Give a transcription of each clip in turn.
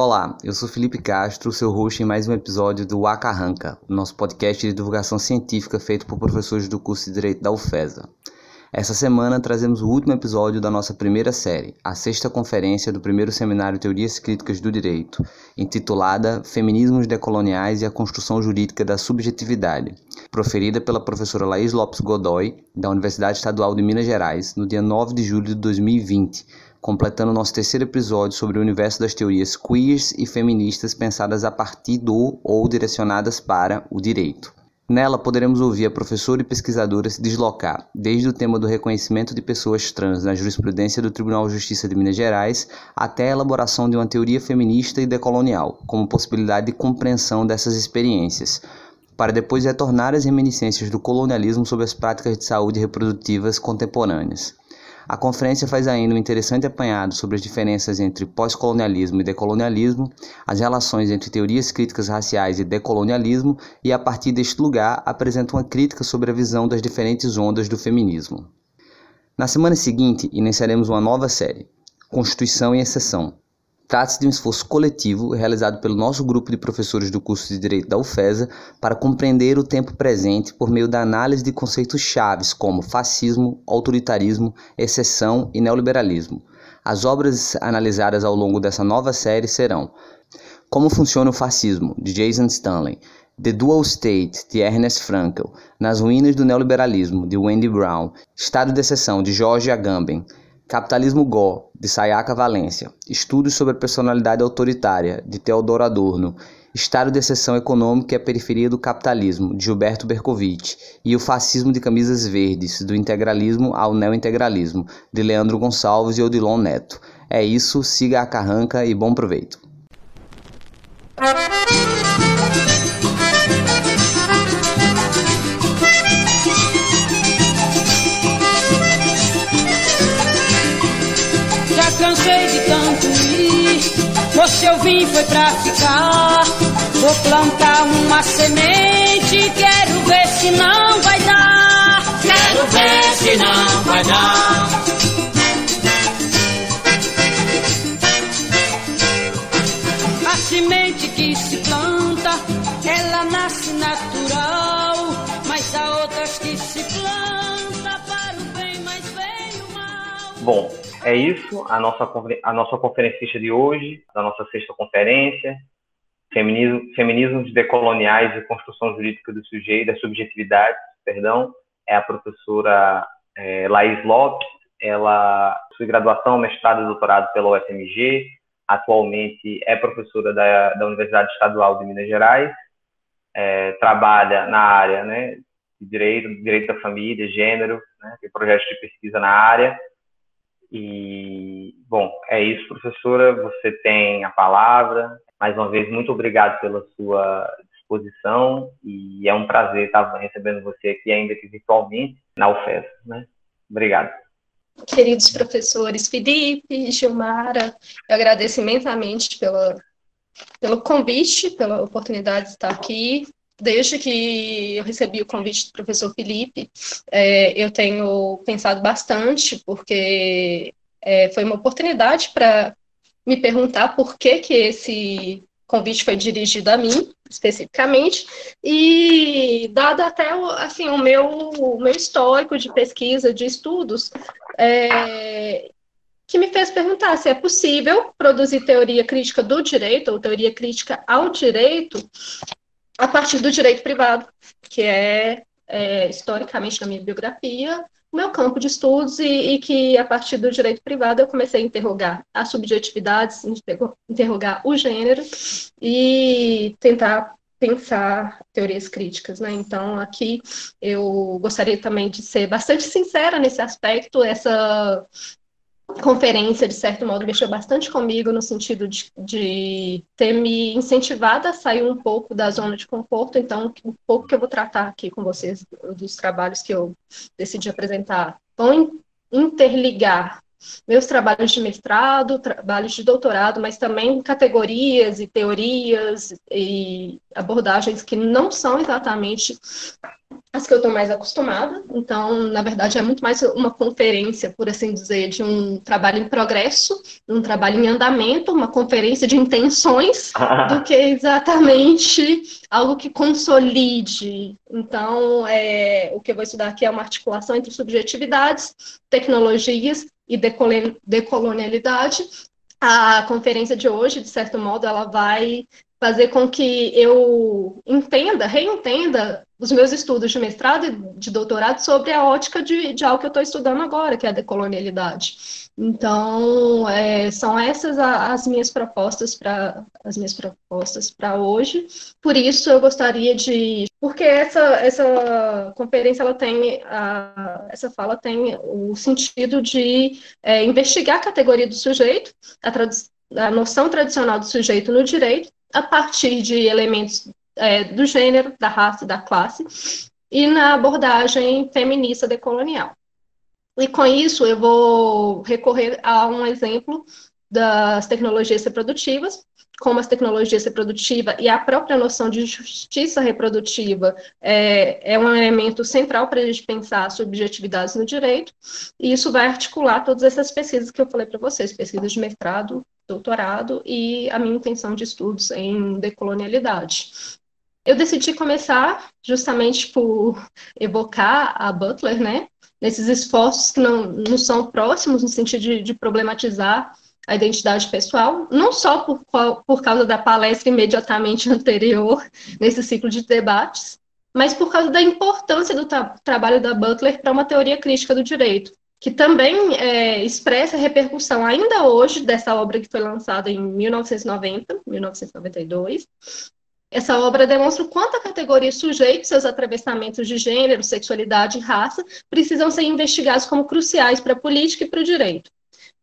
Olá, eu sou Felipe Castro, seu host em mais um episódio do Acarranca, nosso podcast de divulgação científica feito por professores do curso de Direito da UFESA. Essa semana trazemos o último episódio da nossa primeira série, a sexta conferência do primeiro seminário Teorias Críticas do Direito, intitulada Feminismos Decoloniais e a Construção Jurídica da Subjetividade, proferida pela professora Laís Lopes Godoy, da Universidade Estadual de Minas Gerais, no dia 9 de julho de 2020 completando nosso terceiro episódio sobre o universo das teorias queers e feministas pensadas a partir do ou direcionadas para o direito. Nela poderemos ouvir a professora e pesquisadora se deslocar desde o tema do reconhecimento de pessoas trans na jurisprudência do Tribunal de Justiça de Minas Gerais até a elaboração de uma teoria feminista e decolonial, como possibilidade de compreensão dessas experiências, para depois retornar às reminiscências do colonialismo sobre as práticas de saúde reprodutivas contemporâneas. A conferência faz ainda um interessante apanhado sobre as diferenças entre pós-colonialismo e decolonialismo, as relações entre teorias críticas raciais e decolonialismo, e a partir deste lugar apresenta uma crítica sobre a visão das diferentes ondas do feminismo. Na semana seguinte, iniciaremos uma nova série, Constituição e Exceção, Trata-se de um esforço coletivo realizado pelo nosso grupo de professores do curso de Direito da UFESA para compreender o tempo presente por meio da análise de conceitos chaves como fascismo, autoritarismo, exceção e neoliberalismo. As obras analisadas ao longo dessa nova série serão Como Funciona o Fascismo, de Jason Stanley, The Dual State, de Ernest Frankl, Nas Ruínas do Neoliberalismo, de Wendy Brown, Estado de Exceção, de George Agamben, Capitalismo Go, de Sayaka Valência. Estudos sobre a personalidade autoritária, de Teodoro Adorno. Estado de exceção econômica e a periferia do capitalismo, de Gilberto Berkovitch. E o fascismo de camisas verdes, do integralismo ao neointegralismo, de Leandro Gonçalves e Odilon Neto. É isso, siga a carranca e bom proveito. Você eu vim foi pra ficar. Vou plantar uma semente, quero ver se não vai dar. Quero ver se não vai dar. A semente que se planta, ela nasce natural, mas há outras que se planta para o bem, mas vem o mal. Bom, é isso, a nossa, a nossa conferencista de hoje, da nossa sexta conferência, Feminismo, Feminismos Decoloniais e Construção Jurídica do Sujeito, das Subjetividades, perdão, é a professora é, Laís Lopes, ela possui graduação, mestrado e doutorado pela UFMG, atualmente é professora da, da Universidade Estadual de Minas Gerais, é, trabalha na área né, de direito, direito da família, gênero, né, tem projetos de pesquisa na área, e, bom, é isso, professora. Você tem a palavra. Mais uma vez, muito obrigado pela sua disposição e é um prazer estar recebendo você aqui, ainda que virtualmente, na UFES. Né? Obrigado. Queridos professores Felipe, Gilmara, eu agradeço imensamente pela, pelo convite, pela oportunidade de estar aqui desde que eu recebi o convite do professor Felipe, é, eu tenho pensado bastante, porque é, foi uma oportunidade para me perguntar por que, que esse convite foi dirigido a mim, especificamente, e dado até assim, o, meu, o meu histórico de pesquisa, de estudos, é, que me fez perguntar se é possível produzir teoria crítica do direito, ou teoria crítica ao direito, a partir do direito privado, que é, é historicamente na minha biografia o meu campo de estudos e, e, que a partir do direito privado eu comecei a interrogar as subjetividades, interrogar o gênero e tentar pensar teorias críticas, né? Então aqui eu gostaria também de ser bastante sincera nesse aspecto. Essa conferência, de certo modo, mexeu bastante comigo no sentido de, de, ter me incentivado a sair um pouco da zona de conforto. Então, um pouco que eu vou tratar aqui com vocês dos trabalhos que eu decidi apresentar vão interligar meus trabalhos de mestrado, trabalhos de doutorado, mas também categorias e teorias e abordagens que não são exatamente as que eu estou mais acostumada. Então, na verdade, é muito mais uma conferência, por assim dizer, de um trabalho em progresso, um trabalho em andamento, uma conferência de intenções, do que exatamente algo que consolide. Então, é, o que eu vou estudar aqui é uma articulação entre subjetividades, tecnologias e decolonialidade. A conferência de hoje, de certo modo, ela vai fazer com que eu entenda, reentenda os meus estudos de mestrado e de doutorado sobre a ótica de, de algo que eu estou estudando agora, que é a decolonialidade. Então, é, são essas as minhas propostas para as minhas propostas para hoje. Por isso, eu gostaria de, porque essa essa conferência ela tem a, essa fala tem o sentido de é, investigar a categoria do sujeito, a, a noção tradicional do sujeito no direito a partir de elementos é, do gênero, da raça da classe, e na abordagem feminista decolonial. E com isso, eu vou recorrer a um exemplo das tecnologias reprodutivas, como as tecnologias reprodutivas e a própria noção de justiça reprodutiva é, é um elemento central para a gente pensar subjetividades no direito, e isso vai articular todas essas pesquisas que eu falei para vocês, pesquisas de mestrado, doutorado e a minha intenção de estudos em decolonialidade. Eu decidi começar justamente por evocar a Butler, né? Nesses esforços que não, não são próximos no sentido de, de problematizar a identidade pessoal, não só por, por causa da palestra imediatamente anterior nesse ciclo de debates, mas por causa da importância do tra trabalho da Butler para uma teoria crítica do direito, que também é, expressa a repercussão ainda hoje dessa obra que foi lançada em 1990, 1992. Essa obra demonstra o quanto a categoria sujeito, seus atravessamentos de gênero, sexualidade e raça precisam ser investigados como cruciais para a política e para o direito.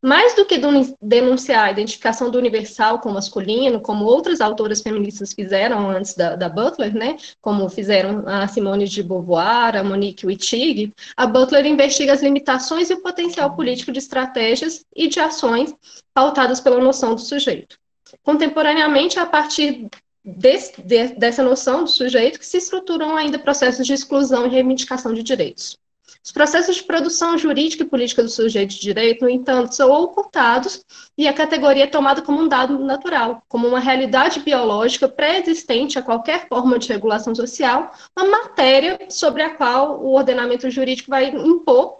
Mais do que denunciar a identificação do universal com masculino, como outras autoras feministas fizeram antes da, da, Butler, né, como fizeram a Simone de Beauvoir, a Monique Wittig, a Butler investiga as limitações e o potencial político de estratégias e de ações pautadas pela noção do sujeito. Contemporaneamente, a partir desse, de, dessa noção do sujeito que se estruturam ainda processos de exclusão e reivindicação de direitos. Os processos de produção jurídica e política do sujeito de direito, no entanto, são ocultados e a categoria é tomada como um dado natural, como uma realidade biológica pré-existente a qualquer forma de regulação social, uma matéria sobre a qual o ordenamento jurídico vai impor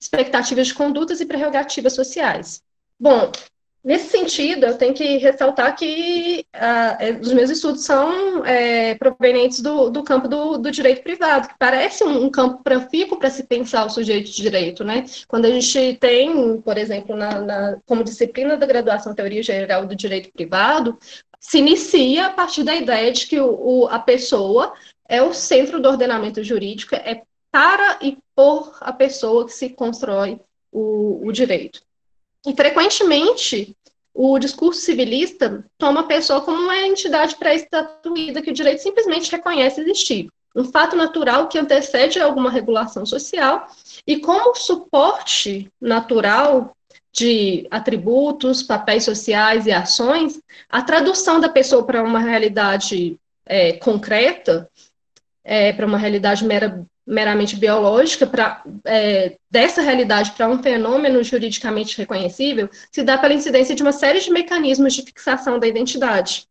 expectativas de condutas e prerrogativas sociais. Bom, Nesse sentido, eu tenho que ressaltar que uh, os meus estudos são é, provenientes do, do campo do, do, direito privado, que parece um, um campo profícuo para se pensar o sujeito de direito, né? Quando a gente tem, por exemplo, na, na, como disciplina da graduação Teoria Geral do Direito Privado, se inicia a partir da ideia de que o, o, a pessoa é o centro do ordenamento jurídico, é para e por a pessoa que se constrói o, o direito. E frequentemente o discurso civilista toma a pessoa como uma entidade pré-estatuída que o direito simplesmente reconhece existir. Um fato natural que antecede alguma regulação social e como suporte natural de atributos, papéis sociais e ações, a tradução da pessoa para uma realidade é, concreta, é, para uma realidade mera, meramente biológica, pra, é, dessa realidade para um fenômeno juridicamente reconhecível, se dá pela incidência de uma série de mecanismos de fixação da identidade.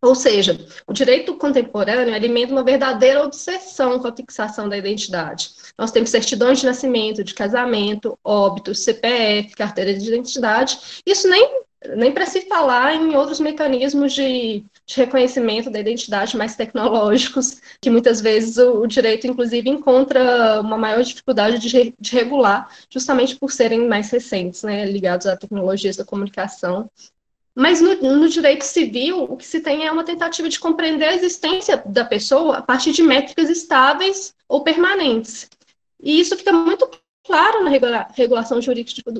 Ou seja, o direito contemporâneo alimenta uma verdadeira obsessão com a fixação da identidade. Nós temos certidões de nascimento, de casamento, óbitos, CPF, carteira de identidade. Isso nem nem para se falar em outros mecanismos de, de, reconhecimento da identidade mais tecnológicos, que muitas vezes o, o direito, inclusive, encontra uma maior dificuldade de, de, regular, justamente por serem mais recentes, né, ligados a tecnologias da comunicação. Mas no, no direito civil, o que se tem é uma tentativa de compreender a existência da pessoa a partir de métricas estáveis ou permanentes. E isso fica muito claro na regula regulação jurídica,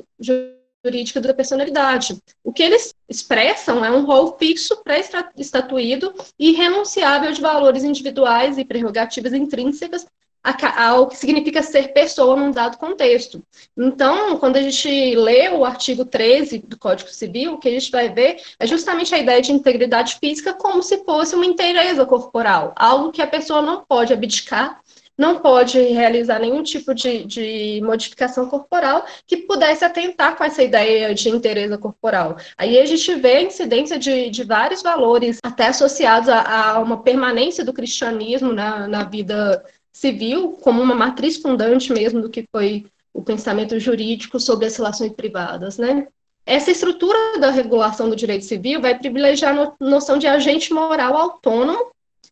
jurídica da personalidade. O que eles expressam é um rol fixo, pré-estatuído e renunciável de valores individuais e prerrogativas intrínsecas ao que significa ser pessoa num dado contexto. Então, quando a gente lê o artigo 13 do Código Civil, o que a gente vai ver é justamente a ideia de integridade física como se fosse uma inteireza corporal, algo que a pessoa não pode abdicar não pode realizar nenhum tipo de, de, modificação corporal que pudesse atentar com essa ideia de interesse corporal. Aí a gente vê a incidência de, de vários valores, até associados a, a uma permanência do cristianismo na, na vida civil, como uma matriz fundante mesmo do que foi o pensamento jurídico sobre as relações privadas, né? Essa estrutura da regulação do direito civil vai privilegiar a noção de agente moral autônomo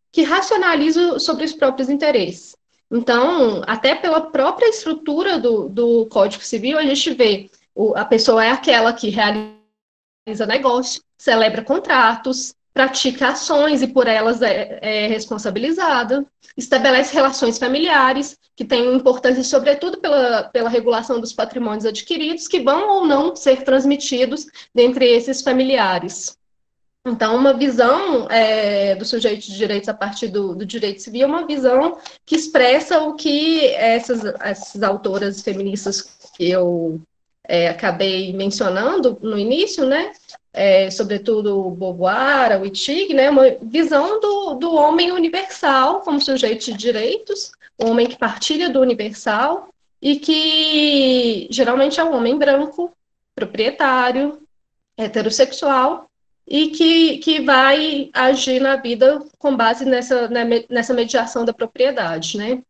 que racionaliza sobre os próprios interesses. Então, até pela própria estrutura do, do Código Civil, a gente vê o, a pessoa é aquela que realiza negócio, celebra contratos, pratica ações e por elas é, é responsabilizada, estabelece relações familiares, que têm importância, sobretudo, pela, pela regulação dos patrimônios adquiridos, que vão ou não ser transmitidos dentre esses familiares. Então, uma visão é, do sujeito de direitos a partir do, do, direito civil é uma visão que expressa o que essas, essas autoras feministas que eu é, acabei mencionando no início, né, é, sobretudo Beauvoir, Wittig, né, uma visão do, do homem universal como sujeito de direitos, o homem que partilha do universal e que geralmente é um homem branco, proprietário, heterossexual, e que, que vai agir na vida com base nessa, nessa mediação da propriedade, né?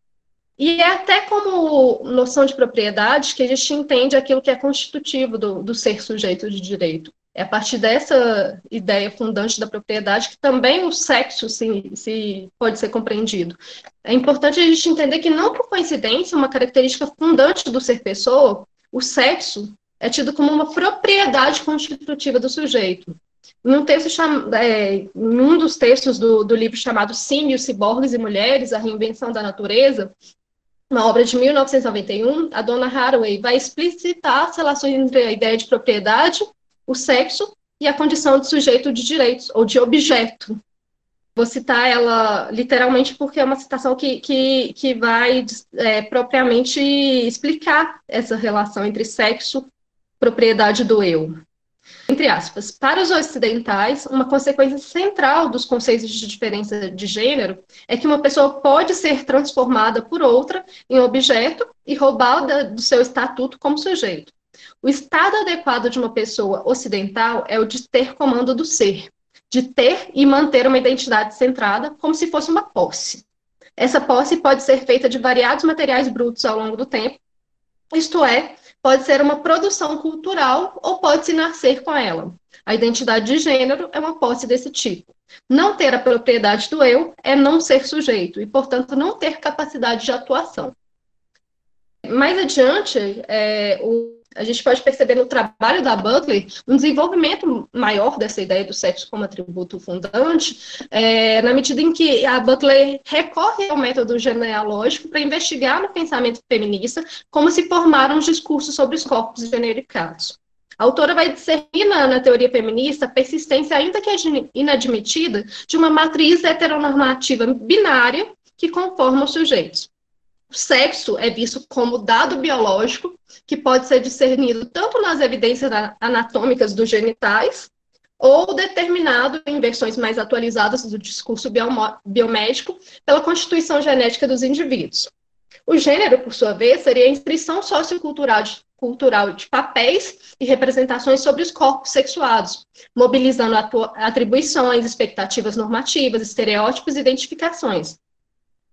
E é até como noção de propriedade que a gente entende aquilo que é constitutivo do, do ser sujeito de direito. É a partir dessa ideia fundante da propriedade que também o sexo se, se pode ser compreendido. É importante a gente entender que, não por coincidência, uma característica fundante do ser pessoa, o sexo é tido como uma propriedade constitutiva do sujeito. Em um texto cham... é, em um dos textos do, do livro chamado Símios, Ciborgues e Mulheres, A Reinvenção da Natureza, uma obra de 1991, a dona Haraway vai explicitar as relações entre a ideia de propriedade, o sexo e a condição de sujeito de direitos, ou de objeto. Vou citar ela literalmente porque é uma citação que, que, que vai é, propriamente explicar essa relação entre sexo, propriedade do eu entre aspas, para os ocidentais, uma consequência central dos conceitos de diferença de gênero é que uma pessoa pode ser transformada por outra em objeto e roubada do seu estatuto como sujeito. O estado adequado de uma pessoa ocidental é o de ter comando do ser, de ter e manter uma identidade centrada como se fosse uma posse. Essa posse pode ser feita de variados materiais brutos ao longo do tempo, isto é, pode ser uma produção cultural ou pode-se nascer com ela. A identidade de gênero é uma posse desse tipo. Não ter a propriedade do eu é não ser sujeito e, portanto, não ter capacidade de atuação. Mais adiante, é, o a gente pode perceber no trabalho da Butler um desenvolvimento maior dessa ideia do sexo como atributo fundante, é, na medida em que a Butler recorre ao método genealógico para investigar no pensamento feminista como se formaram os discursos sobre os corpos genericados. A autora vai discernir na, na, teoria feminista a persistência, ainda que inadmitida, de uma matriz heteronormativa binária que conforma os sujeitos. O sexo é visto como dado biológico que pode ser discernido tanto nas evidências anatômicas dos genitais ou determinado em versões mais atualizadas do discurso biomédico pela constituição genética dos indivíduos. O gênero, por sua vez, seria a inscrição sociocultural de, cultural de papéis e representações sobre os corpos sexuados, mobilizando atribuições, expectativas normativas, estereótipos e identificações,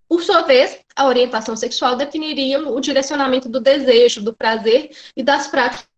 por sua vez, a orientação sexual definiria o direcionamento do desejo, do prazer e das práticas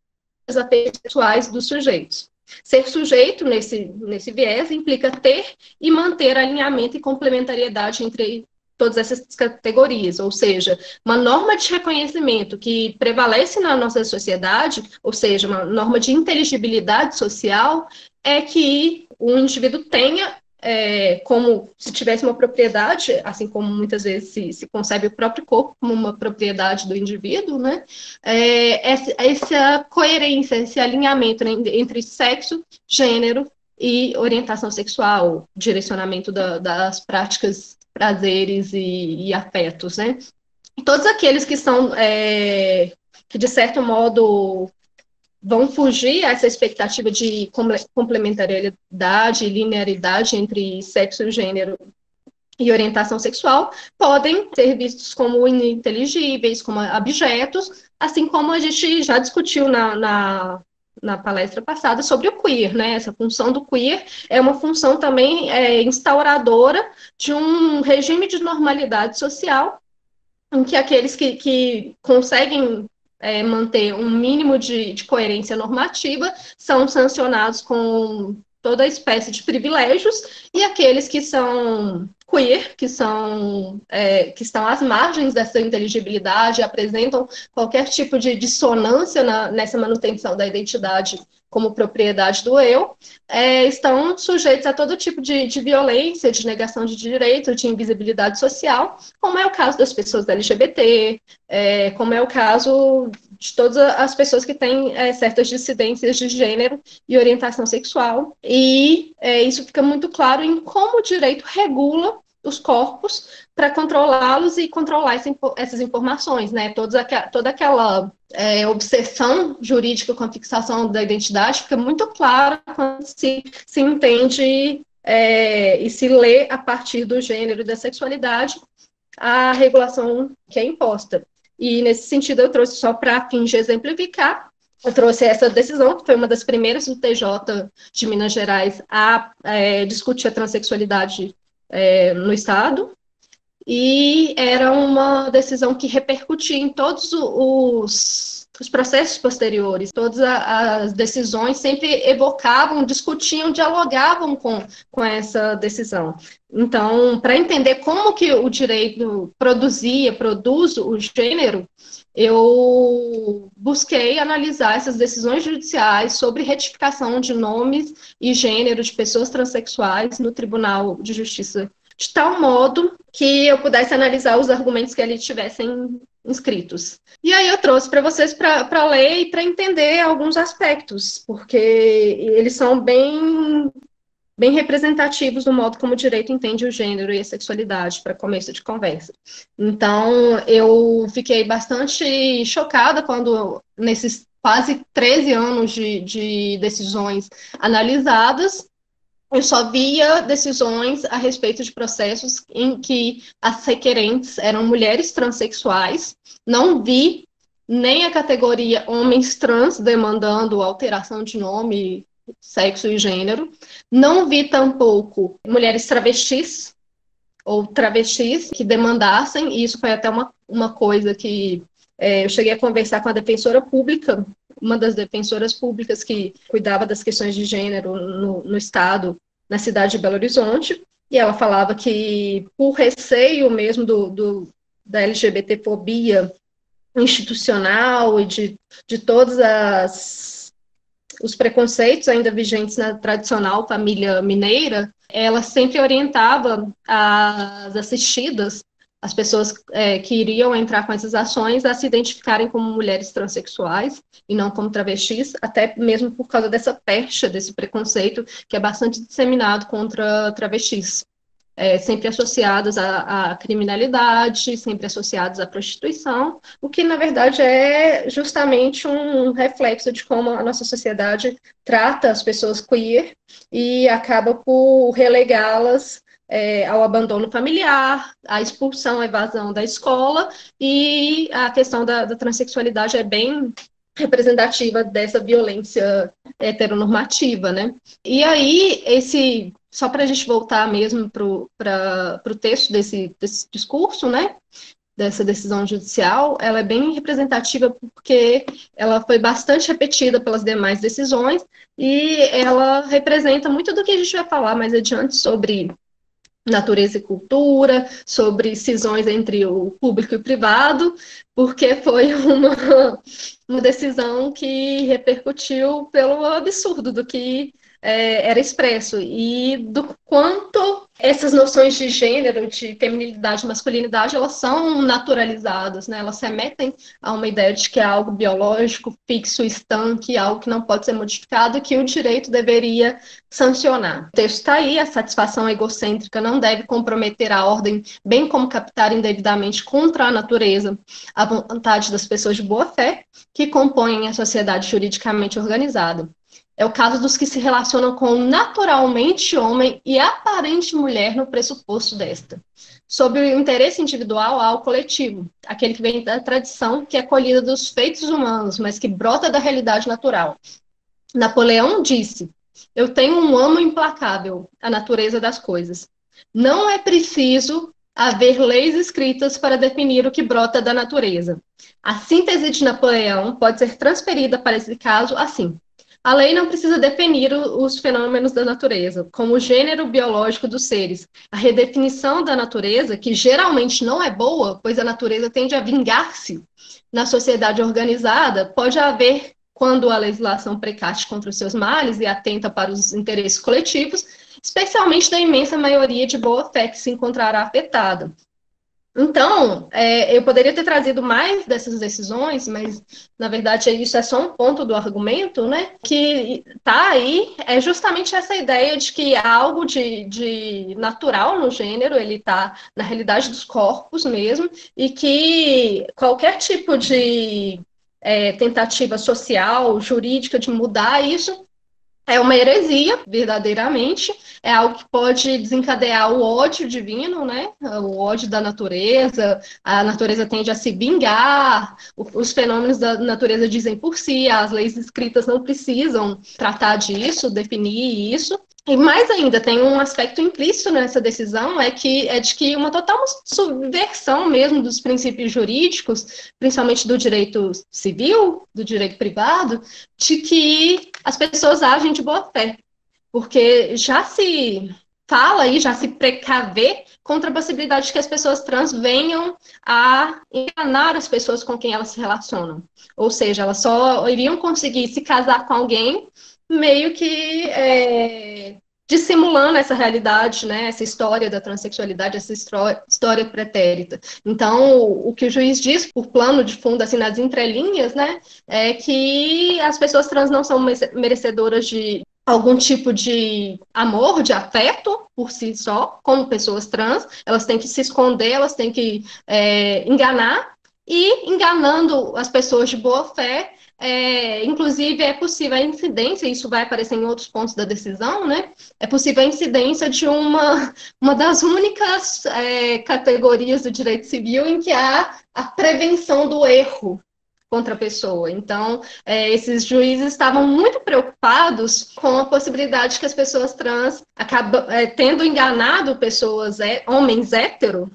sexuais dos sujeitos. Ser sujeito, nesse, nesse viés, implica ter e manter alinhamento e complementariedade entre todas essas categorias, ou seja, uma norma de reconhecimento que prevalece na nossa sociedade, ou seja, uma norma de inteligibilidade social, é que o indivíduo tenha é, como se tivesse uma propriedade, assim como muitas vezes se, se, concebe o próprio corpo como uma propriedade do indivíduo, né? É, essa, essa, coerência, esse alinhamento né, entre sexo, gênero e orientação sexual, direcionamento da, das práticas, prazeres e, e, afetos, né? Todos aqueles que são, é, que de certo modo vão fugir a essa expectativa de complementariedade linearidade entre sexo e gênero e orientação sexual podem ser vistos como ininteligíveis, como objetos, assim como a gente já discutiu na, na, na, palestra passada sobre o queer, né? Essa função do queer é uma função também é, instauradora de um regime de normalidade social em que aqueles que, que conseguem é, manter um mínimo de, de coerência normativa são sancionados com toda espécie de privilégios e aqueles que são queer, que são é, que estão às margens dessa inteligibilidade, apresentam qualquer tipo de dissonância na, nessa manutenção da identidade como propriedade do eu, é, estão sujeitos a todo tipo de, de, violência, de negação de direito, de invisibilidade social, como é o caso das pessoas LGBT, é, como é o caso de todas as pessoas que têm é, certas dissidências de gênero e orientação sexual. E é, isso fica muito claro em como o direito regula os corpos para controlá-los e controlar essa, essas informações, né? Toda, toda aquela é, obsessão jurídica com a fixação da identidade fica muito clara quando se, se entende é, e se lê a partir do gênero e da sexualidade a regulação que é imposta. E nesse sentido eu trouxe só para fim de exemplificar eu trouxe essa decisão, que foi uma das primeiras do TJ de Minas Gerais a é, discutir a transexualidade é, no Estado, e era uma decisão que repercutia em todos os, os processos posteriores, todas as decisões sempre evocavam, discutiam, dialogavam com, com essa decisão. Então, para entender como que o direito produzia, produz o gênero, eu busquei analisar essas decisões judiciais sobre retificação de nomes e gênero de pessoas transexuais no Tribunal de Justiça, de tal modo que eu pudesse analisar os argumentos que ali tivessem inscritos. E aí eu trouxe para vocês para ler e para entender alguns aspectos, porque eles são bem bem representativos do modo como o direito entende o gênero e a sexualidade para começo de conversa. Então, eu fiquei bastante chocada quando, nesses quase 13 anos de, de decisões analisadas, eu só via decisões a respeito de processos em que as requerentes eram mulheres transexuais, não vi nem a categoria homens trans demandando alteração de nome sexo e gênero. Não vi tampouco mulheres travestis ou travestis que demandassem, e isso foi até uma, uma coisa que é, eu cheguei a conversar com a defensora pública, uma das defensoras públicas que cuidava das questões de gênero no, no Estado, na cidade de Belo Horizonte, e ela falava que, por receio mesmo do, do da LGBTfobia institucional e de, de todas as os preconceitos ainda vigentes na tradicional família mineira, ela sempre orientava as assistidas, as pessoas é, que iriam entrar com essas ações, a se identificarem como mulheres transexuais e não como travestis, até mesmo por causa dessa pecha, desse preconceito que é bastante disseminado contra travestis. É, sempre associadas à, à, criminalidade, sempre associadas à prostituição, o que, na verdade, é justamente um reflexo de como a nossa sociedade trata as pessoas queer e acaba por relegá-las é, ao abandono familiar, à expulsão, à evasão da escola, e a questão da, da transexualidade é bem representativa dessa violência heteronormativa, né? E aí, esse só para a gente voltar mesmo para o texto desse, desse discurso, né? Dessa decisão judicial, ela é bem representativa porque ela foi bastante repetida pelas demais decisões e ela representa muito do que a gente vai falar mais adiante sobre natureza e cultura, sobre cisões entre o público e o privado, porque foi uma, uma decisão que repercutiu pelo absurdo do que é, era expresso e do quanto essas noções de gênero, de feminilidade masculinidade, elas são naturalizadas, né? Elas remetem a uma ideia de que é algo biológico, fixo, estanque, algo que não pode ser modificado que o direito deveria sancionar. O texto está aí, a satisfação egocêntrica não deve comprometer a ordem, bem como captar indevidamente contra a natureza a vontade das pessoas de boa fé que compõem a sociedade juridicamente organizada. É o caso dos que se relacionam com naturalmente homem e aparente mulher no pressuposto desta, sobre o interesse individual ao coletivo, aquele que vem da tradição, que é colhida dos feitos humanos, mas que brota da realidade natural. Napoleão disse: Eu tenho um amo implacável, a natureza das coisas. Não é preciso haver leis escritas para definir o que brota da natureza. A síntese de Napoleão pode ser transferida para esse caso assim: a lei não precisa definir os fenômenos da natureza, como o gênero biológico dos seres. A redefinição da natureza, que geralmente não é boa, pois a natureza tende a vingar-se na sociedade organizada, pode haver, quando a legislação precate contra os seus males e atenta para os interesses coletivos, especialmente da imensa maioria de boa fé que se encontrará afetada. Então, é, eu poderia ter trazido mais dessas decisões, mas na verdade isso é só um ponto do argumento, né? Que está aí é justamente essa ideia de que há algo de, de natural no gênero, ele está na realidade dos corpos mesmo, e que qualquer tipo de é, tentativa social, jurídica de mudar isso é uma heresia, verdadeiramente, é algo que pode desencadear o ódio divino, né? O ódio da natureza, a natureza tende a se vingar, os fenômenos da natureza dizem por si, as leis escritas não precisam tratar disso, definir isso. E mais ainda, tem um aspecto implícito nessa decisão, é que é de que uma total subversão mesmo dos princípios jurídicos, principalmente do direito civil, do direito privado, de que as pessoas agem de boa fé. Porque já se fala e já se precavê contra a possibilidade de que as pessoas trans venham a enganar as pessoas com quem elas se relacionam. Ou seja, elas só iriam conseguir se casar com alguém meio que é, dissimulando essa realidade, né, essa história da transexualidade, essa história pretérita. Então, o, que o juiz diz, por plano de fundo, assim, nas entrelinhas, né, é que as pessoas trans não são merecedoras de algum tipo de amor, de afeto por si só, como pessoas trans, elas têm que se esconder, elas têm que é, enganar, e enganando as pessoas de boa fé, é, inclusive, é possível a incidência, isso vai aparecer em outros pontos da decisão, né? É possível a incidência de uma, uma das únicas é, categorias do direito civil em que há a prevenção do erro contra a pessoa. Então, é, esses juízes estavam muito preocupados com a possibilidade que as pessoas trans acabam é, tendo enganado pessoas, é, homens hétero,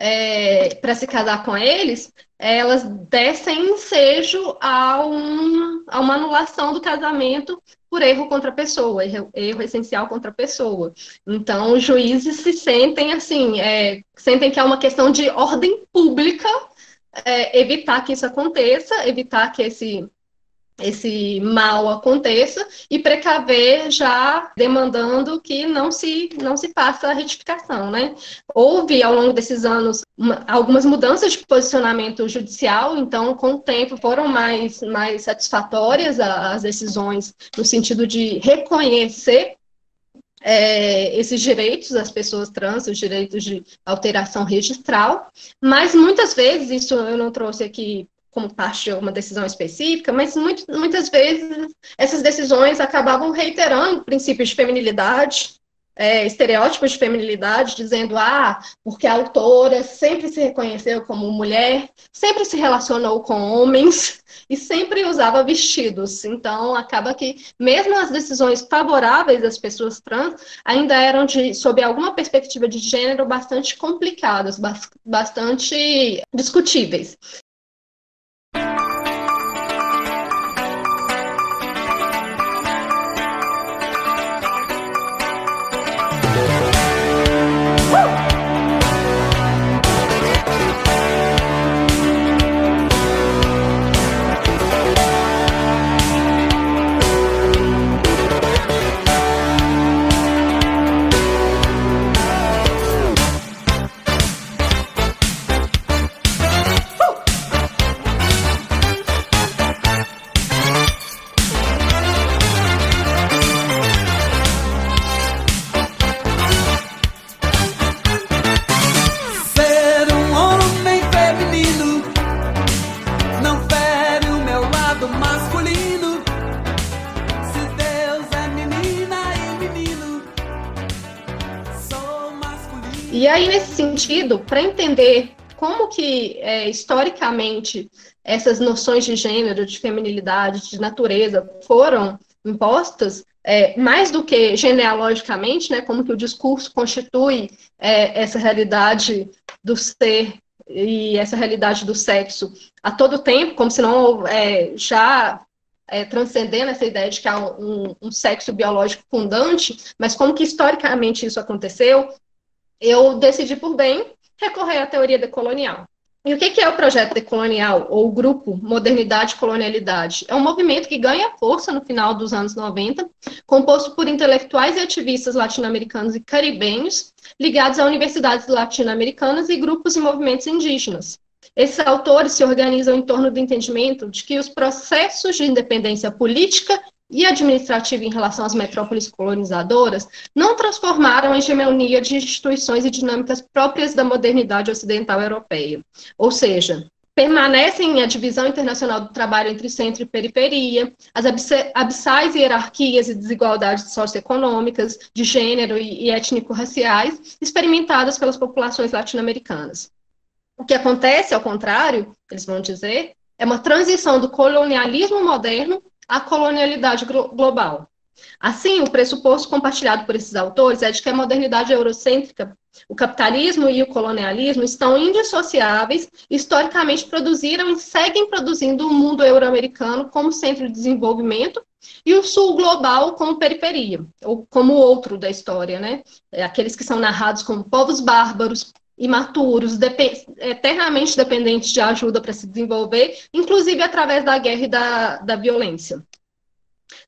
é, para se casar com eles, elas dessem ensejo a, um, a uma anulação do casamento por erro contra a pessoa, erro, erro essencial contra a pessoa. Então, os juízes se sentem assim, é, sentem que é uma questão de ordem pública é, evitar que isso aconteça, evitar que esse esse mal aconteça e precaver já demandando que não se não se faça a retificação, né? Houve ao longo desses anos uma, algumas mudanças de posicionamento judicial, então com o tempo foram mais mais satisfatórias as decisões no sentido de reconhecer é, esses direitos das pessoas trans, os direitos de alteração registral, mas muitas vezes, isso eu não trouxe aqui como parte de uma decisão específica, mas muito, muitas vezes essas decisões acabavam reiterando princípios de feminilidade, é, estereótipos de feminilidade, dizendo, ah, porque a autora sempre se reconheceu como mulher, sempre se relacionou com homens e sempre usava vestidos. Então, acaba que, mesmo as decisões favoráveis às pessoas trans, ainda eram, de, sob alguma perspectiva de gênero, bastante complicadas, bastante discutíveis. E sentido, para entender como que, é, historicamente, essas noções de gênero, de feminilidade, de natureza foram impostas, é, mais do que genealogicamente, né, como que o discurso constitui é, essa realidade do ser e essa realidade do sexo a todo tempo, como se não é, já é, transcendendo essa ideia de que há um, um, sexo biológico fundante, mas como que historicamente isso aconteceu, eu decidi por bem recorrer à teoria decolonial. E o que é o projeto decolonial, ou o grupo Modernidade e Colonialidade? É um movimento que ganha força no final dos anos 90, composto por intelectuais e ativistas latino-americanos e caribenhos, ligados a universidades latino-americanas e grupos e movimentos indígenas. Esses autores se organizam em torno do entendimento de que os processos de independência política e administrativa em relação às metrópoles colonizadoras não transformaram a hegemonia de instituições e dinâmicas próprias da modernidade ocidental europeia. Ou seja, permanecem a divisão internacional do trabalho entre centro e periferia, as abissais hierarquias e desigualdades socioeconômicas, de gênero e étnico-raciais, experimentadas pelas populações latino-americanas. O que acontece, ao contrário, eles vão dizer, é uma transição do colonialismo moderno à colonialidade global. Assim, o pressuposto compartilhado por esses autores é de que a modernidade eurocêntrica, o capitalismo e o colonialismo estão indissociáveis, historicamente produziram e seguem produzindo o mundo euro-americano como centro de desenvolvimento e o sul global como periferia, ou como outro da história, né? É aqueles que são narrados como povos bárbaros, imaturos, eternamente dependentes de ajuda para se desenvolver, inclusive através da guerra e da, da violência.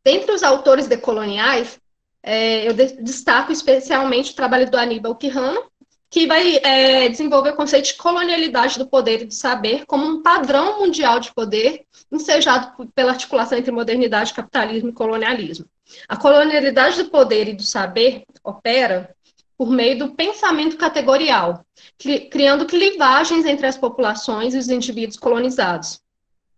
Dentre os autores decoloniais, é, eu de, destaco especialmente o trabalho do Aníbal Quijano, que vai é, desenvolver o conceito de colonialidade do poder e do saber como um padrão mundial de poder ensejado pela articulação entre modernidade, capitalismo e colonialismo. A colonialidade do poder e do saber opera por meio do pensamento categorial, criando clivagens entre as populações e os indivíduos colonizados.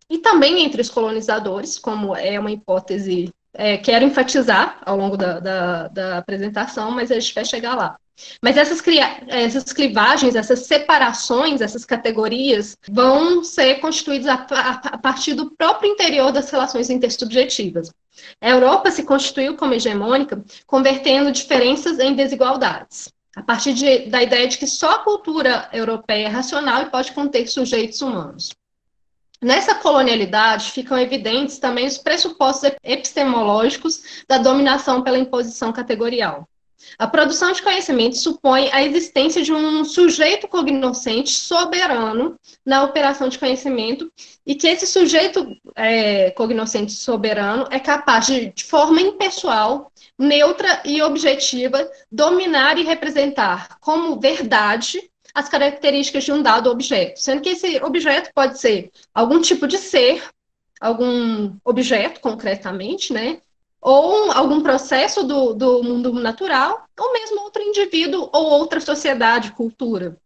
E também entre os colonizadores, como é uma hipótese é, quero enfatizar ao longo da, da, da, apresentação, mas a gente vai chegar lá. Mas essas, essas clivagens, essas separações, essas categorias vão ser constituídas a, a, a partir do próprio interior das relações intersubjetivas. A Europa se constituiu como hegemônica, convertendo diferenças em desigualdades, a partir de, da ideia de que só a cultura europeia é racional e pode conter sujeitos humanos. Nessa colonialidade ficam evidentes também os pressupostos epistemológicos da dominação pela imposição categorial. A produção de conhecimento supõe a existência de um sujeito cognoscente soberano na operação de conhecimento e que esse sujeito é, cognoscente soberano é capaz de, de forma impessoal, neutra e objetiva, dominar e representar como verdade as características de um dado objeto, sendo que esse objeto pode ser algum tipo de ser, algum objeto concretamente, né? ou algum processo do, do mundo natural, ou mesmo outro indivíduo ou outra sociedade, cultura.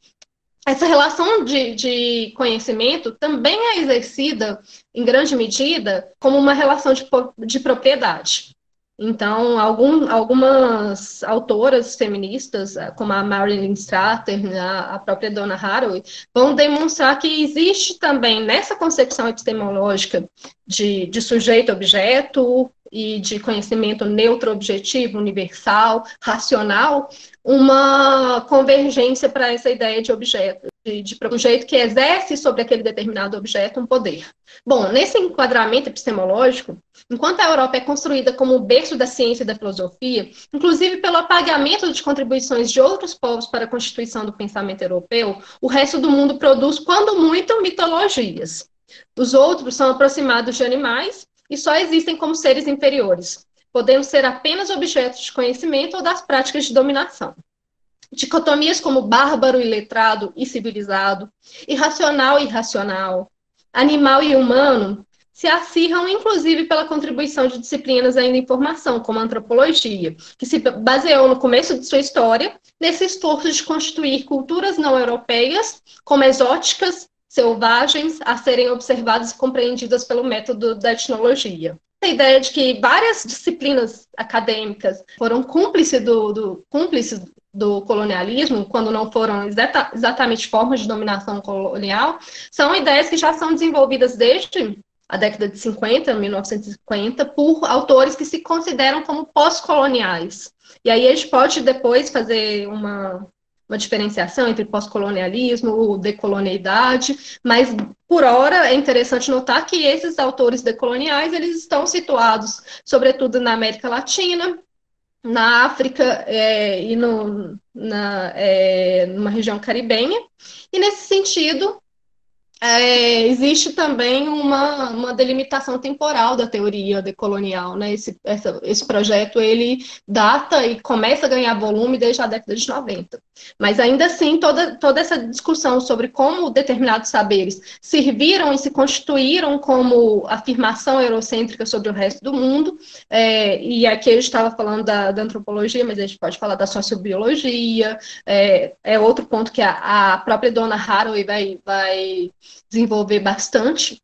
Essa relação de, de conhecimento também é exercida, em grande medida, como uma relação de, de propriedade. Então, algum, algumas autoras feministas, como a Marilyn Strater, a, própria Donna Haraway, vão demonstrar que existe também nessa concepção epistemológica de, de sujeito-objeto e de conhecimento neutro, objetivo, universal, racional, uma convergência para essa ideia de objeto, de, de sujeito que exerce sobre aquele determinado objeto um poder. Bom, nesse enquadramento epistemológico, enquanto a Europa é construída como o berço da ciência e da filosofia, inclusive pelo apagamento de contribuições de outros povos para a constituição do pensamento europeu, o resto do mundo produz, quando muito, mitologias. Os outros são aproximados de animais e só existem como seres inferiores, podendo ser apenas objetos de conhecimento ou das práticas de dominação. Dicotomias como bárbaro e letrado e civilizado, irracional e irracional, animal e humano se acirram, inclusive, pela contribuição de disciplinas ainda em formação, como a antropologia, que se baseou no começo de sua história nesse esforço de constituir culturas não europeias como exóticas selvagens a serem observadas e compreendidas pelo método da etnologia. Ideia de que várias disciplinas acadêmicas foram cúmplices do, do, do colonialismo, quando não foram exata, exatamente formas de dominação colonial, são ideias que já são desenvolvidas desde a década de 50, 1950, por autores que se consideram como pós-coloniais. E aí a gente pode depois fazer uma, uma diferenciação entre pós-colonialismo, decolonialidade, mas por hora é interessante notar que esses autores decoloniais eles estão situados, sobretudo na América Latina, na África é, e no, na, é, numa região caribenha, e nesse sentido é, existe também uma, uma delimitação temporal da teoria decolonial, né? Esse, essa, esse projeto ele data e começa a ganhar volume desde a década de 90. Mas ainda assim, toda, toda essa discussão sobre como determinados saberes serviram e se constituíram como afirmação eurocêntrica sobre o resto do mundo, é, e aqui a gente estava falando da, da, antropologia, mas a gente pode falar da sociobiologia, é, é outro ponto que a, a própria dona Haraway vai, vai desenvolver bastante,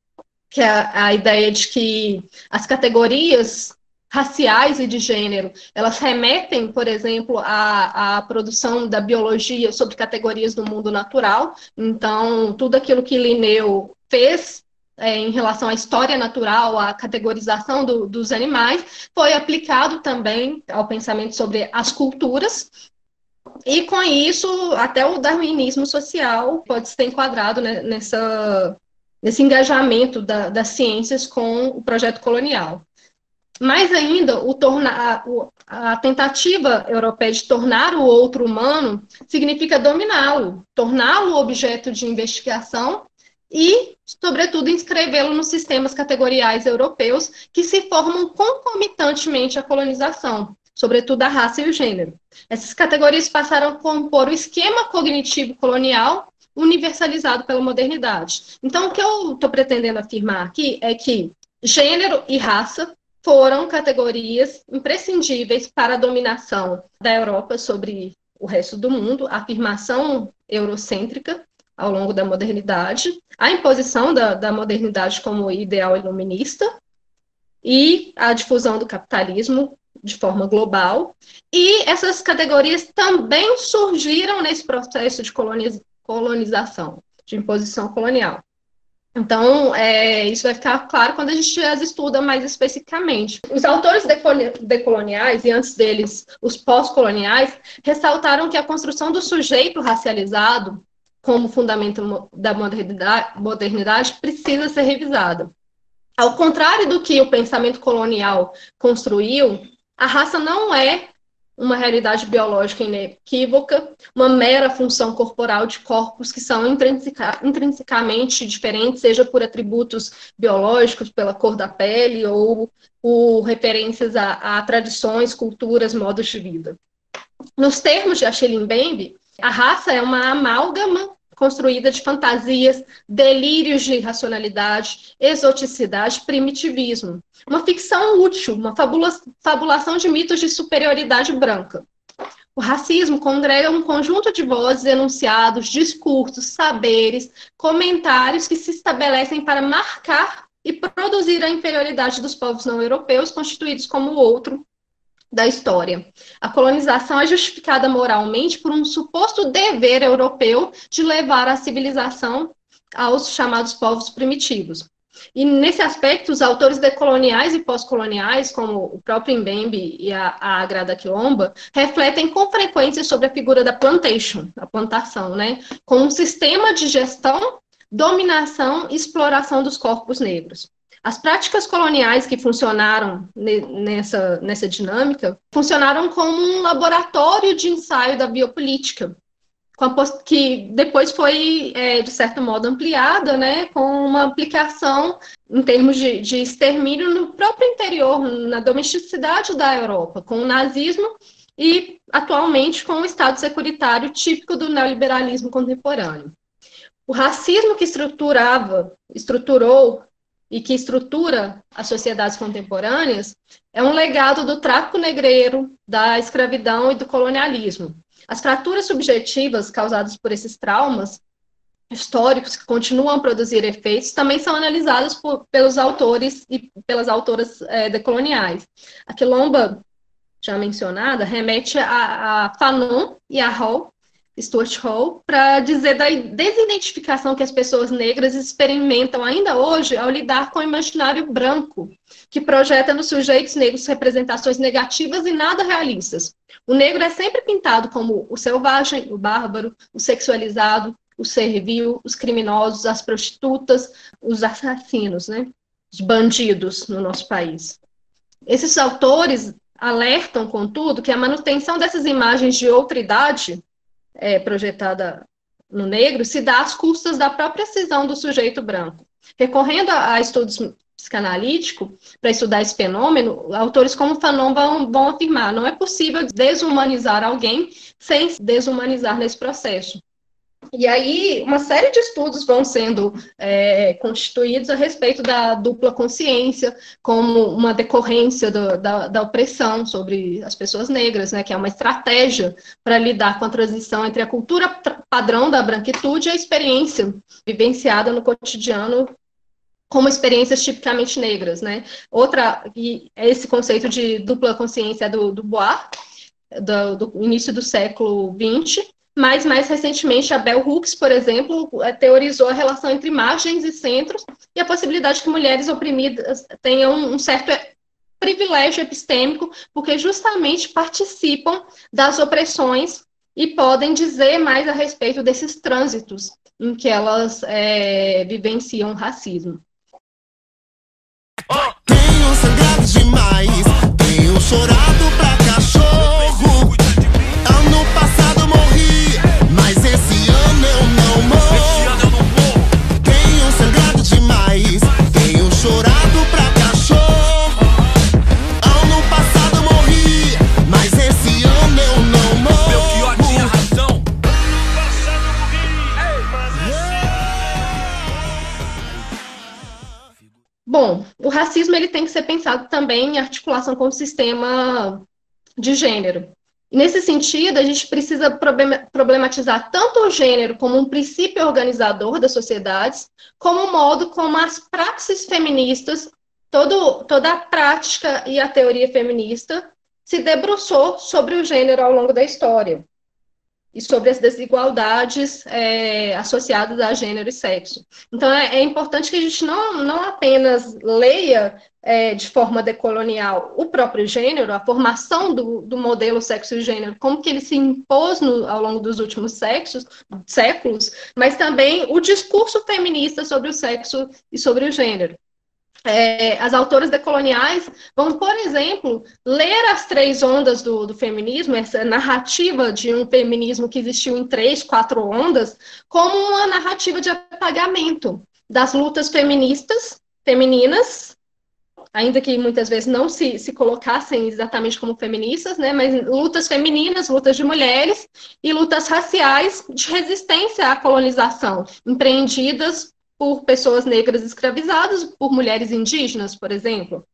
que é a, a ideia de que as categorias raciais e de gênero, elas remetem, por exemplo, à, à, produção da biologia sobre categorias do mundo natural. Então, tudo aquilo que Linneu fez é, em relação à história natural, à categorização do, dos animais, foi aplicado também ao pensamento sobre as culturas, e com isso, até o darwinismo social pode ser enquadrado né, nessa, nesse engajamento da, das ciências com o projeto colonial. Mais ainda, o tornar, a tentativa europeia de tornar o outro humano significa dominá-lo, torná-lo objeto de investigação e, sobretudo, inscrevê-lo nos sistemas categoriais europeus que se formam concomitantemente à colonização, sobretudo a raça e o gênero. Essas categorias passaram a compor o esquema cognitivo colonial universalizado pela modernidade. Então, o que eu estou pretendendo afirmar aqui é que gênero e raça foram categorias imprescindíveis para a dominação da Europa sobre o resto do mundo, a afirmação eurocêntrica ao longo da modernidade, a imposição da, da modernidade como ideal iluminista e a difusão do capitalismo de forma global. E essas categorias também surgiram nesse processo de colonização, de imposição colonial. Então, é, isso vai ficar claro quando a gente as estuda mais especificamente. Os autores decoloniais, e antes deles os pós-coloniais, ressaltaram que a construção do sujeito racializado como fundamento da modernidade, modernidade precisa ser revisada. Ao contrário do que o pensamento colonial construiu, a raça não é uma realidade biológica inequívoca, uma mera função corporal de corpos que são intrinsecamente diferentes, seja por atributos biológicos, pela cor da pele, ou por referências a, a tradições, culturas, modos de vida. Nos termos de Achille Mbembe, a raça é uma amálgama construída de fantasias, delírios de irracionalidade, exoticidade, primitivismo. Uma ficção útil, uma fabula fabulação de mitos de superioridade branca. O racismo congrega um conjunto de vozes, enunciados, discursos, saberes, comentários que se estabelecem para marcar e produzir a inferioridade dos povos não europeus, constituídos como outro, da história. A colonização é justificada moralmente por um suposto dever europeu de levar a civilização aos chamados povos primitivos. E nesse aspecto, os autores decoloniais e pós-coloniais, como o próprio Mbembe e a, a Quilomba, refletem com frequência sobre a figura da plantation, a plantação, né, como um sistema de gestão, dominação e exploração dos corpos negros. As práticas coloniais que funcionaram nessa, nessa dinâmica funcionaram como um laboratório de ensaio da biopolítica, que depois foi, é, de certo modo, ampliada, né, com uma aplicação em termos de, de extermínio no próprio interior, na domesticidade da Europa, com o nazismo e, atualmente, com o Estado securitário típico do neoliberalismo contemporâneo. O racismo que estruturava, estruturou e que estrutura as sociedades contemporâneas é um legado do tráfico negreiro, da escravidão e do colonialismo. As fraturas subjetivas causadas por esses traumas históricos que continuam a produzir efeitos também são analisados por, pelos autores e pelas autoras é, decoloniais. A quilomba, já mencionada, remete a, a Fanon e a Hall, Stuart Hall, para dizer da desidentificação que as pessoas negras experimentam ainda hoje ao lidar com o imaginário branco, que projeta nos sujeitos negros representações negativas e nada realistas. O negro é sempre pintado como o selvagem, o bárbaro, o sexualizado, o servil, os criminosos, as prostitutas, os assassinos, né? Os bandidos no nosso país. Esses autores alertam, contudo, que a manutenção dessas imagens de outra idade é, projetada no negro se dá às custas da própria cisão do sujeito branco. Recorrendo a, a estudos psicanalíticos para estudar esse fenômeno, autores como Fanon vão, vão afirmar não é possível desumanizar alguém sem desumanizar nesse processo. E aí, uma série de estudos vão sendo é, constituídos a respeito da dupla consciência, como uma decorrência do, da, da, opressão sobre as pessoas negras, né, que é uma estratégia para lidar com a transição entre a cultura padrão da branquitude e a experiência vivenciada no cotidiano como experiências tipicamente negras. Né? Outra, e esse conceito de dupla consciência é do, do Bois, do, do início do século XX, mas, mais recentemente, a Bell Hooks, por exemplo, eh, teorizou a relação entre margens e centros e a possibilidade que mulheres oprimidas tenham um certo privilégio epistêmico, porque justamente participam das opressões e podem dizer mais a respeito desses trânsitos em que elas é, vivenciam o racismo. Tenho sangrado demais, tenho chorado Bom, o racismo ele tem que ser pensado também em articulação com o sistema de gênero. Nesse sentido, a gente precisa problematizar tanto o gênero como um princípio organizador das sociedades, como o modo como as praxis feministas, todo, toda a prática e a teoria feminista se debruçou sobre o gênero ao longo da história e sobre as desigualdades é, associadas a gênero e sexo. Então, é, é, importante que a gente não, não apenas leia é, de forma decolonial o próprio gênero, a formação do, do modelo sexo e gênero, como que ele se impôs no, ao longo dos últimos sexos, séculos, mas também o discurso feminista sobre o sexo e sobre o gênero é, as autoras decoloniais vão, por exemplo, ler as três ondas do, do, feminismo, essa narrativa de um feminismo que existiu em três, quatro ondas, como uma narrativa de apagamento das lutas feministas, femininas, ainda que muitas vezes não se, se colocassem exatamente como feministas, né, mas lutas femininas, lutas de mulheres e lutas raciais de resistência à colonização, empreendidas por pessoas negras escravizadas, por mulheres indígenas, por exemplo.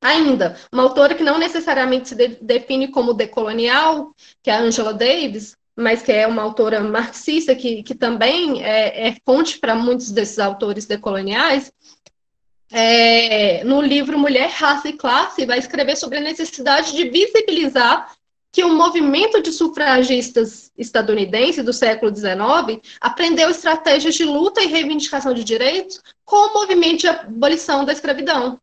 Ainda, uma autora que não necessariamente se de define como decolonial, que é a Angela Davis, mas que é uma autora marxista, que, que também é, é fonte para muitos desses autores decoloniais, é, no livro Mulher, Raça e Classe, vai escrever sobre a necessidade de visibilizar que o movimento de sufragistas estadunidense do século XIX aprendeu estratégias de luta e reivindicação de direitos com o movimento de abolição da escravidão.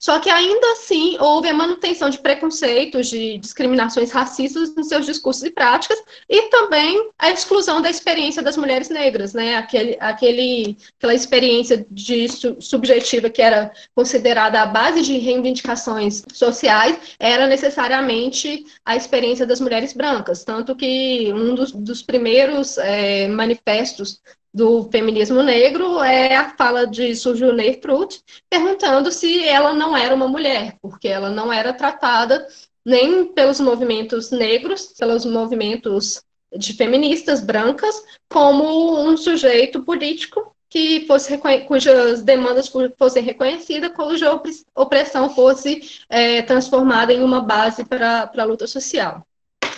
Só que ainda assim houve a manutenção de preconceitos, de discriminações racistas nos seus discursos e práticas, e também a exclusão da experiência das mulheres negras, né? Aquele, aquele, aquela experiência de subjetiva que era considerada a base de reivindicações sociais, era necessariamente a experiência das mulheres brancas. Tanto que um dos, dos primeiros é, manifestos do feminismo negro é a fala de Sojourner Truth, perguntando se ela não era uma mulher, porque ela não era tratada nem pelos movimentos negros, pelos movimentos de feministas brancas, como um sujeito político que fosse cujas demandas fossem reconhecidas, cuja opressão fosse é, transformada em uma base para a luta social.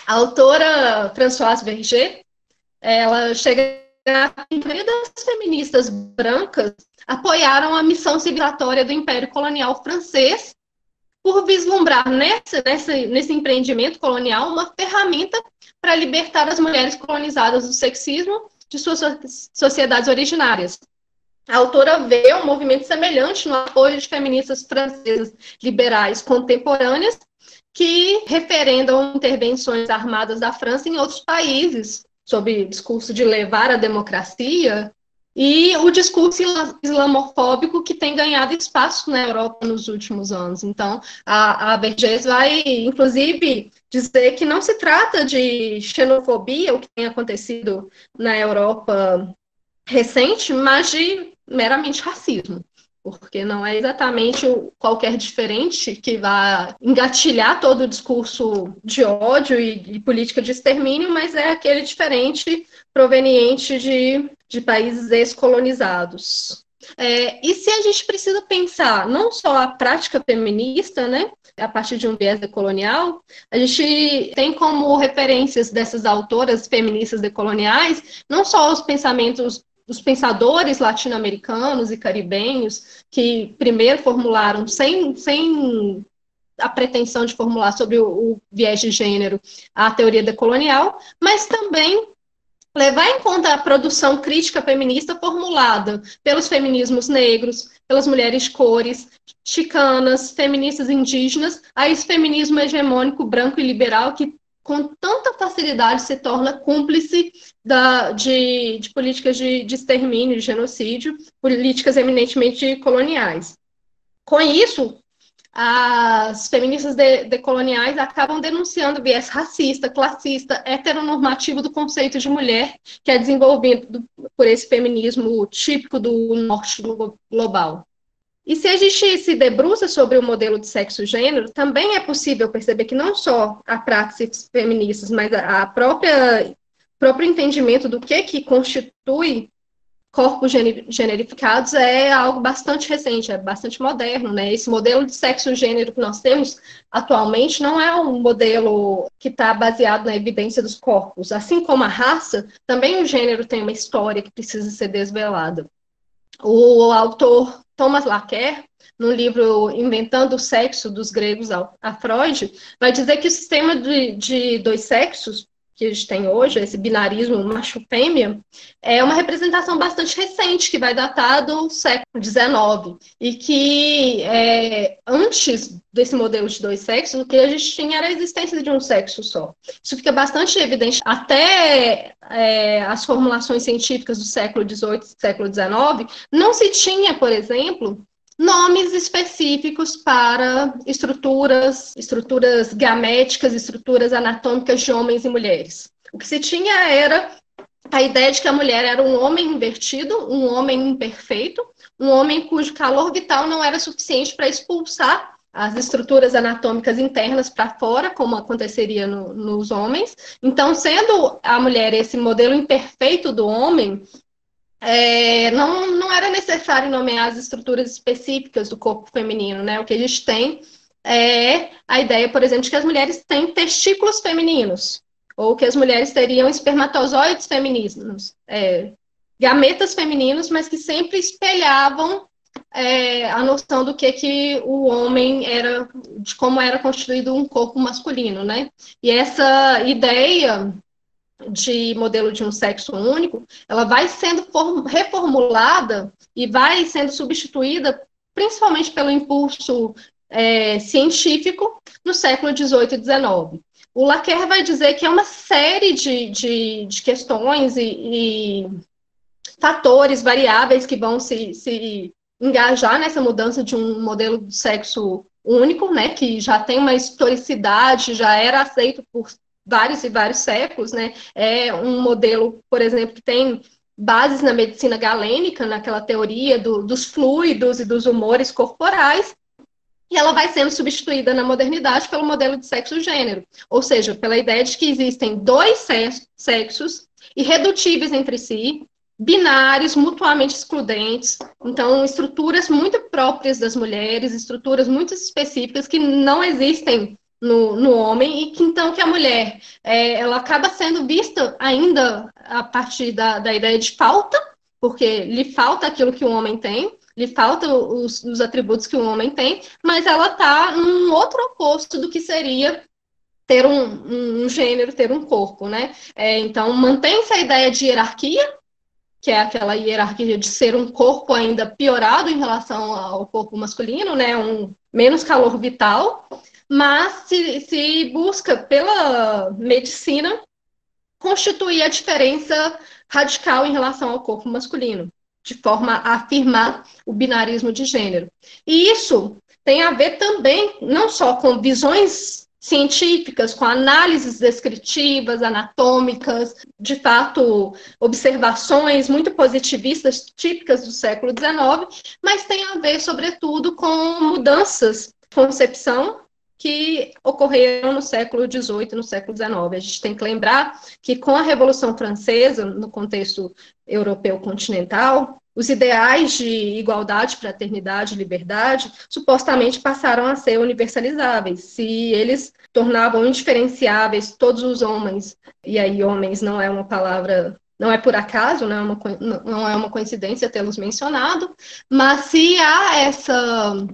A autora Françoise Verger, ela chega a maioria das feministas brancas apoiaram a missão civilizatória do Império Colonial Francês por vislumbrar nesse, empreendimento colonial uma ferramenta para libertar as mulheres colonizadas do sexismo de suas sociedades originárias. A autora vê um movimento semelhante no apoio de feministas francesas liberais contemporâneas que referendam intervenções armadas da França em outros países, sob discurso de levar a democracia, e o discurso islamofóbico que tem ganhado espaço na Europa nos últimos anos. Então, a, a vai, inclusive, dizer que não se trata de xenofobia, o que tem acontecido na Europa recente, mas de meramente racismo porque não é exatamente qualquer diferente que vá engatilhar todo o discurso de ódio e, e política de extermínio, mas é aquele diferente proveniente de, de países ex-colonizados. É, e se a gente precisa pensar não só a prática feminista, né, a partir de um viés decolonial, a gente tem como referências dessas autoras feministas decoloniais não só os pensamentos dos pensadores latino-americanos e caribenhos que primeiro formularam sem, sem a pretensão de formular sobre o, o viés de gênero a teoria decolonial, mas também levar em conta a produção crítica feminista formulada pelos feminismos negros, pelas mulheres cores, chicanas, feministas indígenas, a esse feminismo hegemônico branco e liberal que com tanta facilidade se torna cúmplice da, de, de, políticas de, de extermínio, de genocídio, políticas eminentemente coloniais. Com isso, as feministas de, decoloniais acabam denunciando o viés racista, classista, heteronormativo do conceito de mulher, que é desenvolvido por esse feminismo típico do norte global. E se a gente se debruça sobre o modelo de sexo-gênero, também é possível perceber que não só a práticas feministas, mas a própria próprio entendimento do que que constitui corpos generificados é algo bastante recente, é bastante moderno, né? Esse modelo de sexo-gênero que nós temos atualmente não é um modelo que está baseado na evidência dos corpos. Assim como a raça, também o gênero tem uma história que precisa ser desvelada. O autor Thomas Laquer, no livro Inventando o Sexo dos Gregos a Freud, vai dizer que o sistema de, de dois sexos que a gente tem hoje, esse binarismo macho-fêmea, é uma representação bastante recente, que vai datar do século XIX, e que é, antes desse modelo de dois sexos, o que a gente tinha era a existência de um sexo só. Isso fica bastante evidente até é, as formulações científicas do século XVIII e século XIX, não se tinha, por exemplo, nomes específicos para estruturas, estruturas gaméticas, estruturas anatômicas de homens e mulheres. O que se tinha era a ideia de que a mulher era um homem invertido, um homem imperfeito, um homem cujo calor vital não era suficiente para expulsar as estruturas anatômicas internas para fora, como aconteceria no, nos homens. Então, sendo a mulher esse modelo imperfeito do homem, é, não, não era necessário nomear as estruturas específicas do corpo feminino, né? O que a gente tem é a ideia, por exemplo, de que as mulheres têm testículos femininos, ou que as mulheres teriam espermatozoides femininos, é, gametas femininos, mas que sempre espelhavam é, a noção do que que o homem era, de como era constituído um corpo masculino, né? E essa ideia de modelo de um sexo único, ela vai sendo reformulada e vai sendo substituída principalmente pelo impulso é, científico no século XVIII e XIX. O Laquer vai dizer que é uma série de, de, de questões e, e, fatores variáveis que vão se, se engajar nessa mudança de um modelo de sexo único, né, que já tem uma historicidade, já era aceito por vários e vários séculos, né? É um modelo, por exemplo, que tem bases na medicina galênica, naquela teoria do, dos fluidos e dos humores corporais, e ela vai sendo substituída na modernidade pelo modelo de sexo-gênero, ou seja, pela ideia de que existem dois sexos irredutíveis entre si, binários, mutuamente excludentes, então estruturas muito próprias das mulheres, estruturas muito específicas que não existem no, no homem, e que então que a mulher é, ela acaba sendo vista ainda a partir da, da ideia de falta, porque lhe falta aquilo que o homem tem, lhe faltam os, os atributos que o homem tem, mas ela está num outro oposto do que seria ter um, um, gênero, ter um corpo, né? É, então, mantém-se a ideia de hierarquia, que é aquela hierarquia de ser um corpo ainda piorado em relação ao corpo masculino, né? Um menos calor vital, mas se, se busca pela medicina constituir a diferença radical em relação ao corpo masculino de forma a afirmar o binarismo de gênero. E isso tem a ver também não só com visões científicas, com análises descritivas, anatômicas, de fato, observações muito positivistas típicas do século XIX, mas tem a ver, sobretudo, com mudanças de concepção que ocorreram no século XVIII no século XIX. A gente tem que lembrar que com a Revolução Francesa, no contexto europeu continental, os ideais de igualdade, fraternidade liberdade supostamente passaram a ser universalizáveis. Se eles tornavam indiferenciáveis todos os homens, e aí homens não é uma palavra não é por acaso, não é uma, não é uma coincidência tê-los mencionado, mas se há essa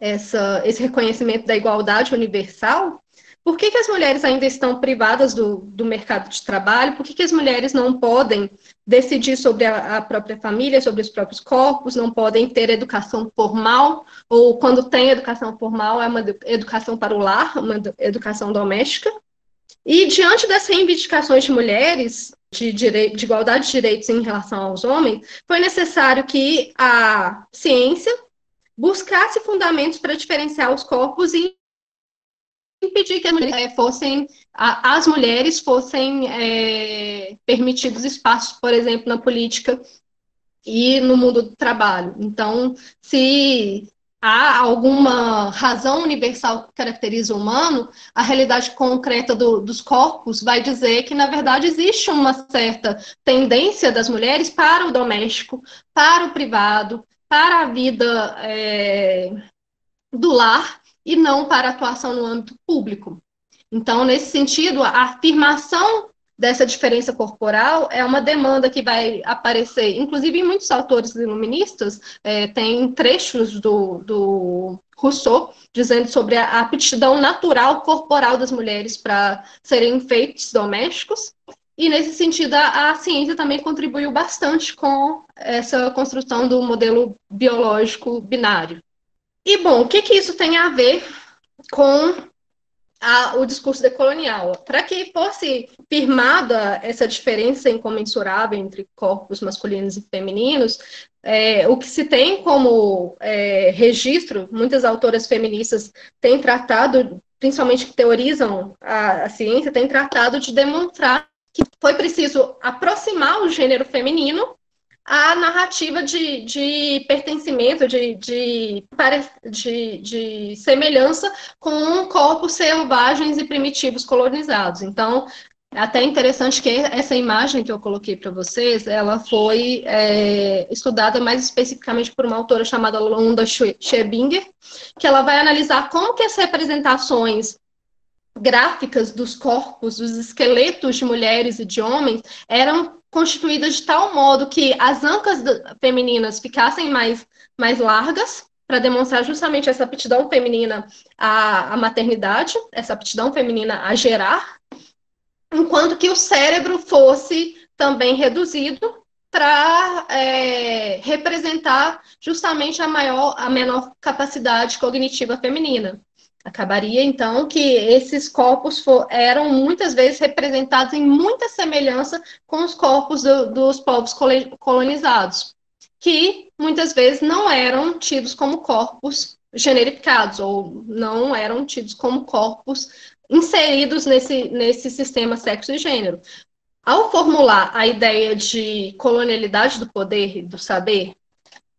essa, esse reconhecimento da igualdade universal, por que, que as mulheres ainda estão privadas do, do mercado de trabalho? Por que, que as mulheres não podem decidir sobre a, a, própria família, sobre os próprios corpos, não podem ter educação formal, ou quando tem educação formal, é uma educação para o lar, uma educação doméstica? E diante das reivindicações de mulheres, de, direito, de igualdade de direitos em relação aos homens, foi necessário que a ciência buscasse fundamentos para diferenciar os corpos e impedir que as mulheres eh, fossem, as mulheres fossem é, permitidos espaços, por exemplo, na política e no mundo do trabalho. Então, se há alguma razão universal que caracteriza o humano, a realidade concreta do, dos corpos vai dizer que, na verdade, existe uma certa tendência das mulheres para o doméstico, para o privado, para a vida é, do lar e não para a atuação no âmbito público. Então, nesse sentido, a afirmação dessa diferença corporal é uma demanda que vai aparecer, inclusive em muitos autores iluministas, é, tem trechos do, do Rousseau dizendo sobre a aptidão natural corporal das mulheres para serem enfeites domésticos, e nesse sentido, a, a, ciência também contribuiu bastante com essa construção do modelo biológico binário. E, bom, o que, que isso tem a ver com a, o discurso decolonial? Para que fosse firmada essa diferença incomensurável entre corpos masculinos e femininos, é, o que se tem como é, registro, muitas autoras feministas têm tratado, principalmente que teorizam a, a ciência, têm tratado de demonstrar que foi preciso aproximar o gênero feminino à narrativa de, de pertencimento, de, de, de, de semelhança com corpos selvagens e primitivos colonizados. Então, é até interessante que essa imagem que eu coloquei para vocês, ela foi é, estudada mais especificamente por uma autora chamada Lunda Schebinger, que ela vai analisar como que as representações gráficas dos corpos, dos esqueletos de mulheres e de homens eram constituídas de tal modo que as ancas femininas ficassem mais, mais largas, para demonstrar justamente essa aptidão feminina à, à maternidade, essa aptidão feminina a gerar, enquanto que o cérebro fosse também reduzido para é, representar justamente a maior, a menor capacidade cognitiva feminina. Acabaria, então, que esses corpos for, eram muitas vezes representados em muita semelhança com os corpos do, dos povos colonizados, que muitas vezes não eram tidos como corpos generificados, ou não eram tidos como corpos inseridos nesse, nesse sistema sexo e gênero. Ao formular a ideia de colonialidade do poder e do saber,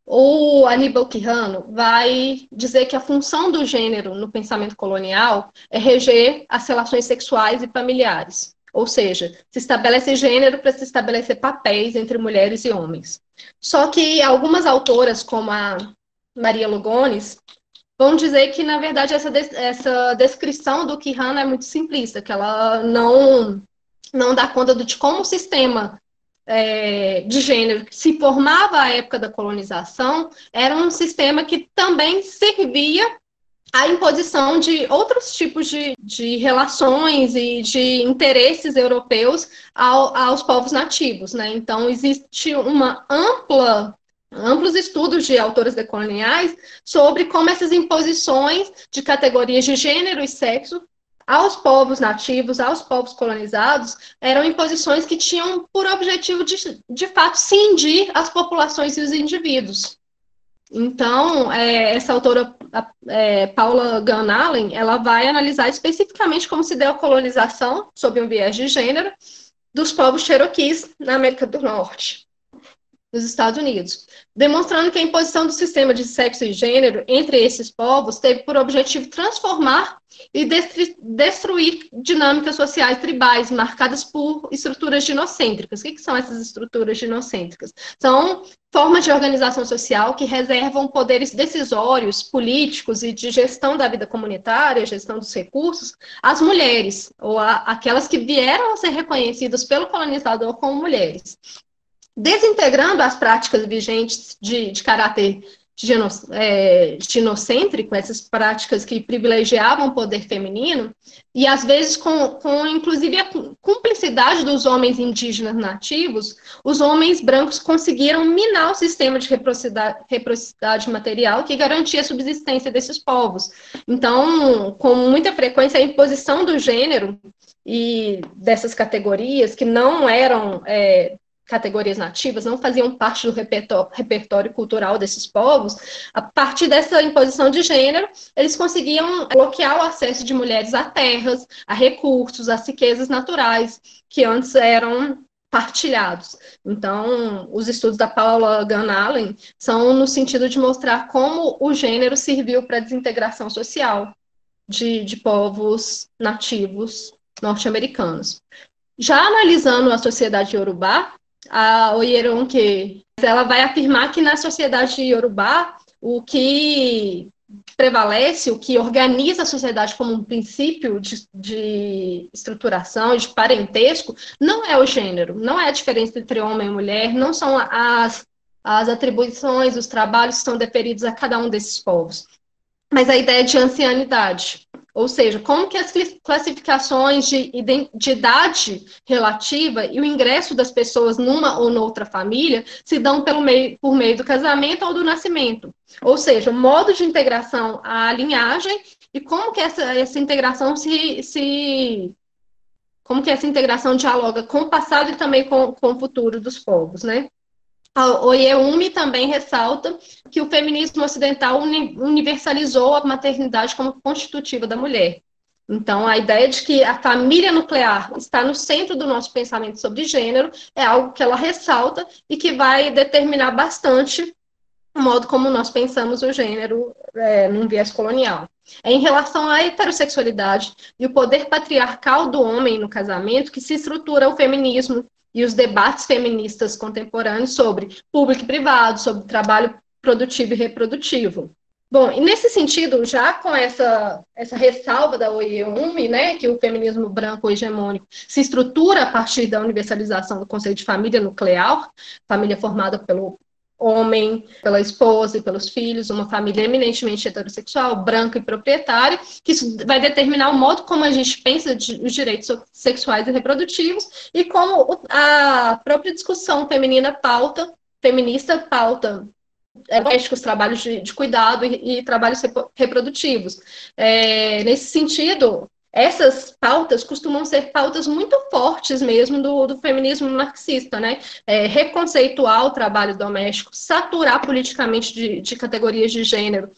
o Aníbal Quirrano vai dizer que a função do gênero no pensamento colonial é reger as relações sexuais e familiares. Ou seja, se estabelece gênero para se estabelecer papéis entre mulheres e homens. Só que algumas autoras, como a Maria Lugones, vão dizer que, na verdade, essa, essa descrição do Kihan é muito simplista, que ela não, não dá conta de como o sistema é, de gênero que se formava à época da colonização era um sistema que também servia à imposição de outros tipos de, de relações e de interesses europeus ao, aos povos nativos. Né? Então, existe uma ampla amplos estudos de autores decoloniais sobre como essas imposições de categorias de gênero e sexo aos povos nativos, aos povos colonizados, eram imposições que tinham por objetivo de, de fato, cindir as populações e os indivíduos. Então, é, essa autora, é, Paula Gunn ela vai analisar especificamente como se deu a colonização, sob um viés de gênero, dos povos cherokees na América do Norte dos Estados Unidos, demonstrando que a imposição do sistema de sexo e gênero entre esses povos teve por objetivo transformar e destruir dinâmicas sociais tribais marcadas por estruturas ginocêntricas. O que, são essas estruturas ginocêntricas? São formas de organização social que reservam poderes decisórios, políticos e de gestão da vida comunitária, gestão dos recursos, às mulheres, ou a, aquelas que vieram a ser reconhecidas pelo colonizador como mulheres desintegrando as práticas vigentes de, de caráter geno, é, essas práticas que privilegiavam o poder feminino, e às vezes com, com inclusive a cumplicidade dos homens indígenas nativos, os homens brancos conseguiram minar o sistema de reciprocidade, material que garantia a subsistência desses povos. Então, com muita frequência, a imposição do gênero e dessas categorias que não eram é, categorias nativas não faziam parte do repertório, cultural desses povos, a partir dessa imposição de gênero, eles conseguiam bloquear o acesso de mulheres a terras, a recursos, a riquezas naturais, que antes eram partilhados. Então, os estudos da Paula Gunn Allen são no sentido de mostrar como o gênero serviu para a desintegração social de, de povos nativos norte-americanos. Já analisando a sociedade iorubá, a Oyeronke, ela vai afirmar que na sociedade iorubá, o que prevalece, o que organiza a sociedade como um princípio de, de, estruturação, de parentesco, não é o gênero, não é a diferença entre homem e mulher, não são as, as atribuições, os trabalhos que são deferidos a cada um desses povos, mas a ideia de ancianidade. Ou seja, como que as classificações de, de idade relativa e o ingresso das pessoas numa ou noutra família se dão pelo meio, por meio do casamento ou do nascimento. Ou seja, o modo de integração à linhagem e como que essa, essa integração se, se como que essa integração dialoga com o passado e também com, com o futuro dos povos, né? A Oyeumi também ressalta que o feminismo ocidental universalizou a maternidade como constitutiva da mulher. Então, a ideia de que a família nuclear está no centro do nosso pensamento sobre gênero é algo que ela ressalta e que vai determinar bastante o modo como nós pensamos o gênero é, num viés colonial. É em relação à heterossexualidade e o poder patriarcal do homem no casamento que se estrutura o feminismo e os debates feministas contemporâneos sobre público e privado, sobre trabalho produtivo e reprodutivo. Bom, e nesse sentido, já com essa, essa ressalva da OIEUMI, né, que o feminismo branco hegemônico se estrutura a partir da universalização do conceito de família nuclear, família formada pelo homem, pela esposa e pelos filhos, uma família eminentemente heterossexual, branca e proprietária, que isso vai determinar o modo como a gente pensa os direitos sexuais e reprodutivos e como a própria discussão feminina pauta, feminista pauta os trabalhos de, de cuidado e, e, trabalhos reprodutivos. É, nesse sentido, essas pautas costumam ser pautas muito fortes mesmo do, do feminismo marxista, né? É, reconceituar o trabalho doméstico, saturar politicamente de, de categorias de gênero,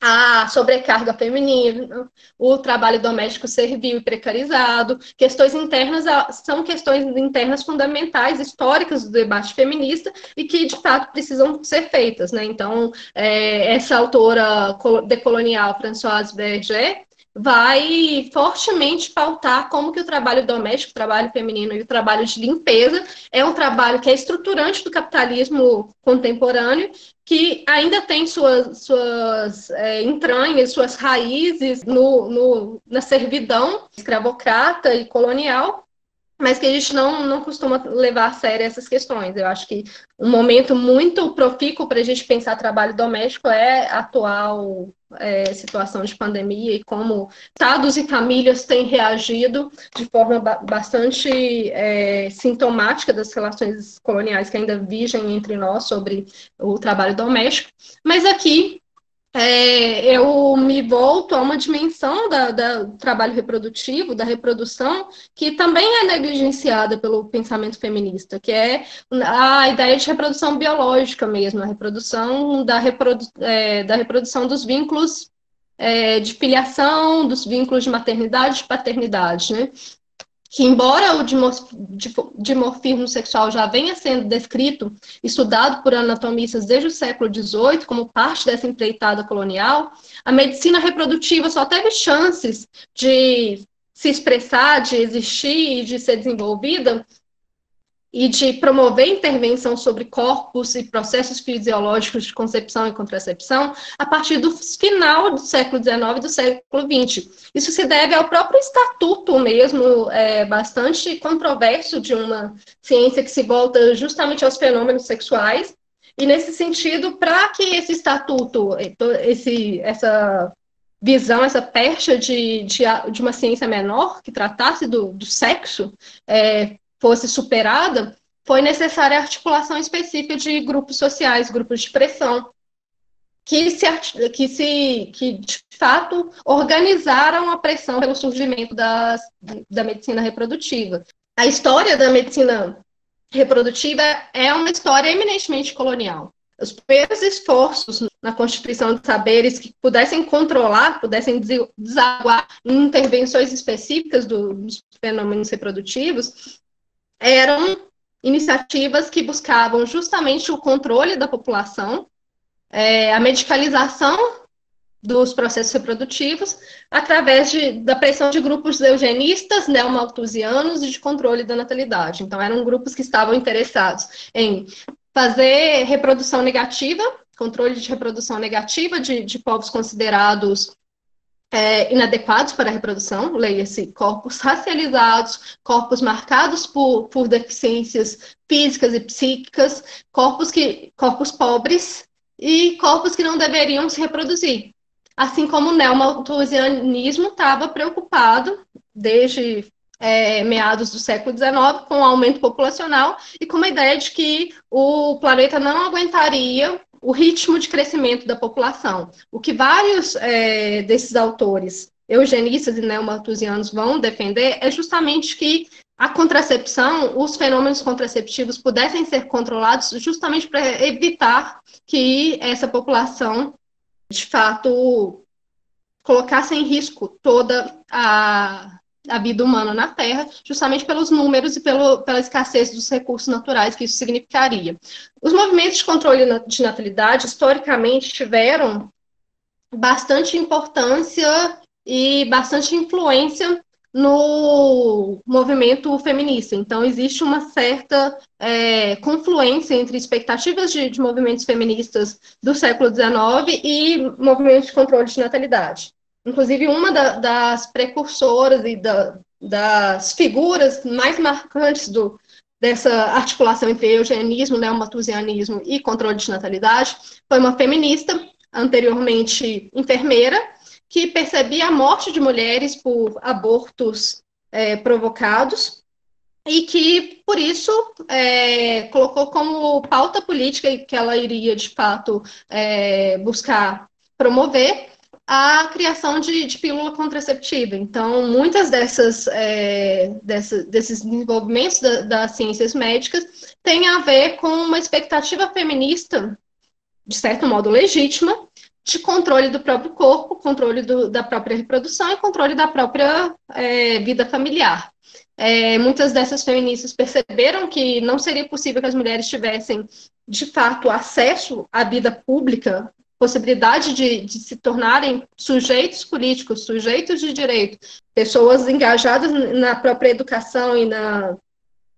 a sobrecarga feminina, o trabalho doméstico servil e precarizado, questões internas são questões internas fundamentais, históricas do debate feminista e que, de fato, precisam ser feitas. Né? Então, é, essa autora decolonial, Françoise Berger, vai fortemente pautar como que o trabalho doméstico, o trabalho feminino e o trabalho de limpeza é um trabalho que é estruturante do capitalismo contemporâneo, que ainda tem suas, suas é, entranhas, suas raízes no, no, na servidão escravocrata e colonial, mas que a gente não, não costuma levar a sério essas questões. Eu acho que um momento muito profícuo para a gente pensar trabalho doméstico é a atual é, situação de pandemia e como estados e famílias têm reagido de forma ba bastante é, sintomática das relações coloniais que ainda vigem entre nós sobre o trabalho doméstico. Mas aqui é, eu me volto a uma dimensão da, da, do trabalho reprodutivo, da reprodução, que também é negligenciada pelo pensamento feminista, que é a ideia de reprodução biológica mesmo, a reprodução da, reprodu, é, da reprodução dos vínculos é, de filiação, dos vínculos de maternidade e paternidade, né? Que embora o dimorfismo sexual já venha sendo descrito, estudado por anatomistas desde o século XVIII como parte dessa empreitada colonial, a medicina reprodutiva só teve chances de se expressar, de existir e de ser desenvolvida e de promover intervenção sobre corpos e processos fisiológicos de concepção e contracepção a partir do final do século XIX e do século XX. Isso se deve ao próprio estatuto mesmo, é, bastante controverso de uma ciência que se volta justamente aos fenômenos sexuais. E nesse sentido, para que esse estatuto, esse, essa visão, essa percha de, de, de, uma ciência menor que tratasse do, do sexo, é, fosse superada, foi necessária a articulação específica de grupos sociais, grupos de pressão, que se, que se que de fato organizaram a pressão pelo surgimento das, da medicina reprodutiva. A história da medicina reprodutiva é uma história eminentemente colonial. Os primeiros esforços na constituição de saberes que pudessem controlar, pudessem desaguar intervenções específicas do, dos fenômenos reprodutivos, eram iniciativas que buscavam justamente o controle da população, é, a medicalização dos processos reprodutivos, através de, da pressão de grupos eugenistas, neomalthusianos e de controle da natalidade. Então, eram grupos que estavam interessados em fazer reprodução negativa, controle de reprodução negativa de, de povos considerados é, inadequados para a reprodução, leia-se corpos racializados, corpos marcados por, por deficiências físicas e psíquicas, corpos, que, corpos pobres e corpos que não deveriam se reproduzir. Assim como o neomalthusianismo estava preocupado desde é, meados do século XIX com o aumento populacional e com a ideia de que o planeta não aguentaria o ritmo de crescimento da população. O que vários é, desses autores, eugenistas e neomalthusianos, vão defender é justamente que a contracepção, os fenômenos contraceptivos pudessem ser controlados justamente para evitar que essa população, de fato, colocasse em risco toda a a vida humana na Terra, justamente pelos números e pelo, pela escassez dos recursos naturais que isso significaria. Os movimentos de controle de natalidade, historicamente, tiveram bastante importância e bastante influência no movimento feminista. Então, existe uma certa é, confluência entre expectativas de, de movimentos feministas do século XIX e movimentos de controle de natalidade. Inclusive, uma da, das precursoras e da, das figuras mais marcantes do, dessa articulação entre eugenismo, neomatusianismo e controle de natalidade foi uma feminista, anteriormente enfermeira, que percebia a morte de mulheres por abortos é, provocados e que, por isso, é, colocou como pauta política que ela iria, de fato, é, buscar promover a criação de, de pílula contraceptiva. Então, muitas dessas, é, dessa, desses desenvolvimentos da, das ciências médicas têm a ver com uma expectativa feminista, de certo modo legítima, de controle do próprio corpo, controle do, da própria reprodução e controle da própria é, vida familiar. É, muitas dessas feministas perceberam que não seria possível que as mulheres tivessem, de fato, acesso à vida pública possibilidade de, de, se tornarem sujeitos políticos, sujeitos de direito, pessoas engajadas na própria educação e na,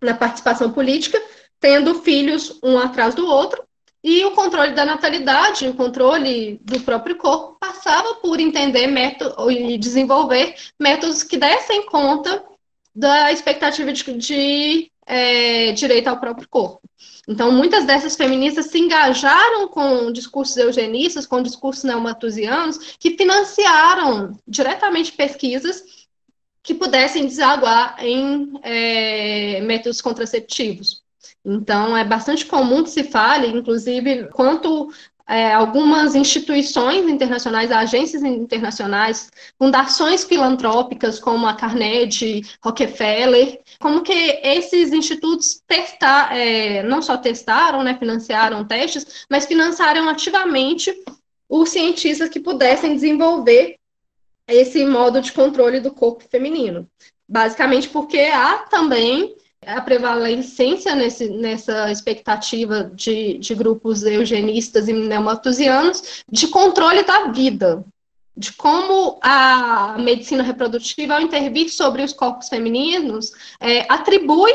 na participação política, tendo filhos um atrás do outro, e o controle da natalidade, o controle do próprio corpo, passava por entender método, e desenvolver métodos que dessem conta da expectativa de, de é, direito ao próprio corpo. Então, muitas dessas feministas se engajaram com discursos eugenistas, com discursos neomatusianos, que financiaram diretamente pesquisas que pudessem desaguar em é, métodos contraceptivos. Então, é bastante comum que se fale, inclusive, quanto é, algumas instituições internacionais, agências internacionais, fundações filantrópicas como a Carnegie, Rockefeller, como que esses institutos testar, é, não só testaram, né, financiaram testes, mas financiaram ativamente os cientistas que pudessem desenvolver esse modo de controle do corpo feminino. Basicamente porque há também a prevalência nesse, nessa expectativa de, de grupos eugenistas e neomatusianos de controle da vida, de como a medicina reprodutiva, ao intervir sobre os corpos femininos, é, atribui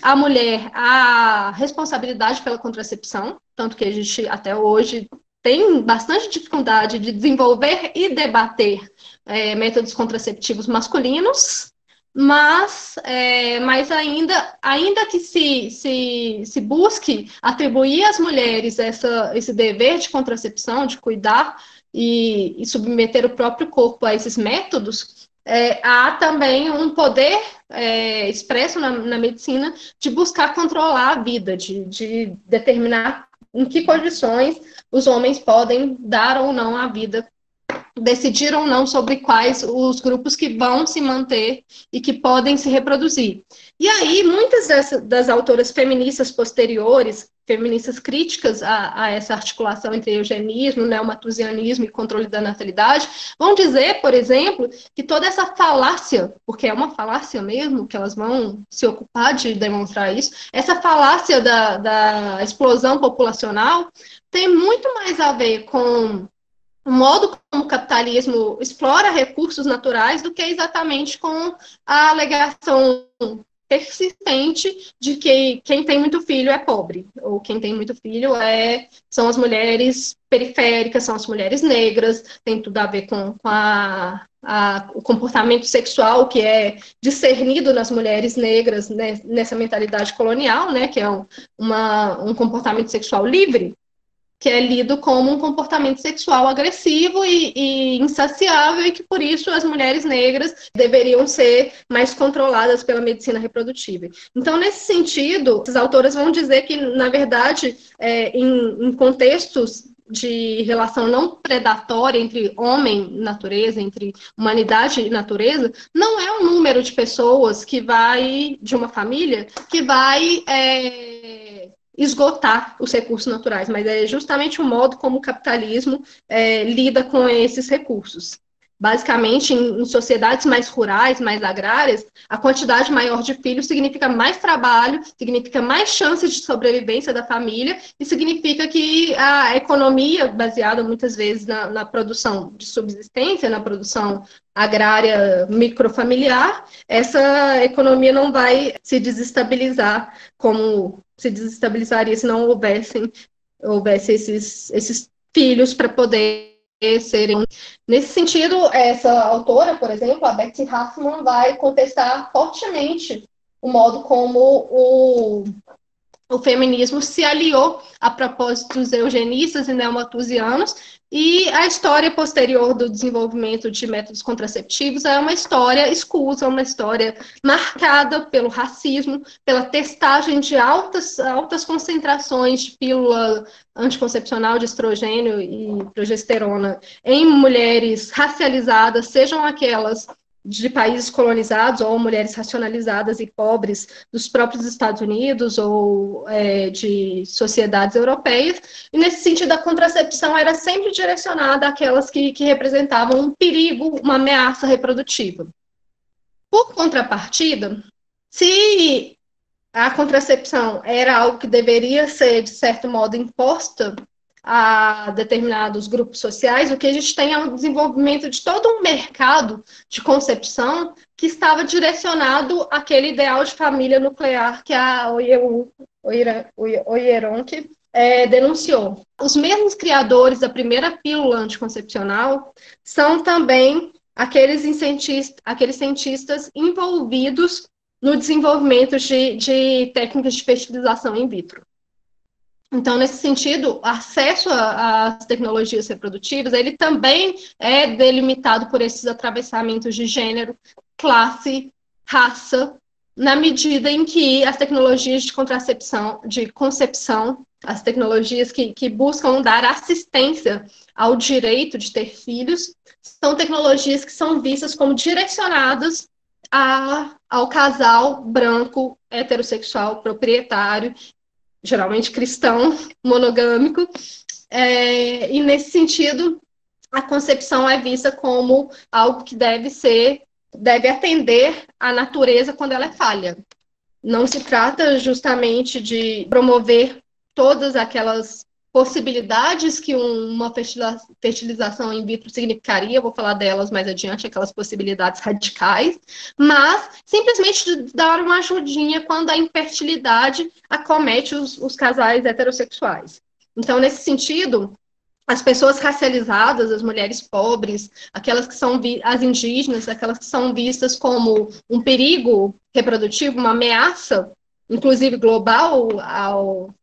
à mulher a responsabilidade pela contracepção, tanto que a gente até hoje tem bastante dificuldade de desenvolver e debater é, métodos contraceptivos masculinos, mas, é, mas ainda, ainda que se, se, se busque atribuir às mulheres essa, esse dever de contracepção, de cuidar e, e submeter o próprio corpo a esses métodos, é, há também um poder é, expresso na, na, medicina de buscar controlar a vida, de, de determinar em que condições os homens podem dar ou não a vida decidir ou não sobre quais os grupos que vão se manter e que podem se reproduzir. E aí, muitas dessas, das autoras feministas posteriores, feministas críticas a, a, essa articulação entre eugenismo, neomatusianismo e controle da natalidade, vão dizer, por exemplo, que toda essa falácia, porque é uma falácia mesmo, que elas vão se ocupar de demonstrar isso, essa falácia da, da explosão populacional tem muito mais a ver com o modo como o capitalismo explora recursos naturais do que exatamente com a alegação persistente de que quem tem muito filho é pobre, ou quem tem muito filho é são as mulheres periféricas, são as mulheres negras, tem tudo a ver com, com a, a, o comportamento sexual que é discernido nas mulheres negras né, nessa mentalidade colonial, né, que é um, uma, um comportamento sexual livre, que é lido como um comportamento sexual agressivo e, e, insaciável e que por isso as mulheres negras deveriam ser mais controladas pela medicina reprodutiva. Então, nesse sentido, as autoras vão dizer que, na verdade, é, em, em contextos de relação não predatória entre homem e natureza, entre humanidade e natureza, não é um número de pessoas que vai, de uma família, que vai é, esgotar os recursos naturais, mas é justamente o modo como o capitalismo é, lida com esses recursos. Basicamente, em, em, sociedades mais rurais, mais agrárias, a quantidade maior de filhos significa mais trabalho, significa mais chances de sobrevivência da família e significa que a economia, baseada muitas vezes na, na produção de subsistência, na produção agrária microfamiliar, essa economia não vai se desestabilizar como se desestabilizaria se não houvessem houvesse esses, esses filhos para poder serem. Nesse sentido, essa autora, por exemplo, a Betty Hoffman, vai contestar fortemente o modo como o, o feminismo se aliou a propósitos eugenistas e neomatusianos e a história posterior do desenvolvimento de métodos contraceptivos é uma história escusa, uma história marcada pelo racismo, pela testagem de altas, altas concentrações de pílula anticoncepcional de estrogênio e progesterona em mulheres racializadas, sejam aquelas de países colonizados ou mulheres racionalizadas e pobres dos próprios Estados Unidos ou é, de sociedades europeias. E nesse sentido, a contracepção era sempre direcionada àquelas que, que representavam um perigo, uma ameaça reprodutiva. Por contrapartida, se a contracepção era algo que deveria ser, de certo modo, imposta a determinados grupos sociais, o que a gente tem é um desenvolvimento de todo um mercado de concepção que estava direcionado àquele ideal de família nuclear que a Oyeronke é, denunciou. Os mesmos criadores da primeira pílula anticoncepcional são também aqueles, cientistas, aqueles cientistas envolvidos no desenvolvimento de, de técnicas de fertilização in vitro. Então, nesse sentido, o acesso às tecnologias reprodutivas, ele também é delimitado por esses atravessamentos de gênero, classe, raça, na medida em que as tecnologias de contracepção, de concepção, as tecnologias que, que buscam dar assistência ao direito de ter filhos, são tecnologias que são vistas como direcionadas a, ao casal branco, heterossexual, proprietário, geralmente cristão, monogâmico, é, e nesse sentido, a concepção é vista como algo que deve ser deve atender à natureza quando ela é falha. Não se trata justamente de promover todas aquelas possibilidades que uma fertilização in vitro significaria, vou falar delas mais adiante, aquelas possibilidades radicais, mas simplesmente dar uma ajudinha quando a infertilidade acomete os, os casais heterossexuais. Então, nesse sentido, as pessoas racializadas, as mulheres pobres, aquelas que são as indígenas, aquelas que são vistas como um perigo reprodutivo, uma ameaça, inclusive global ao,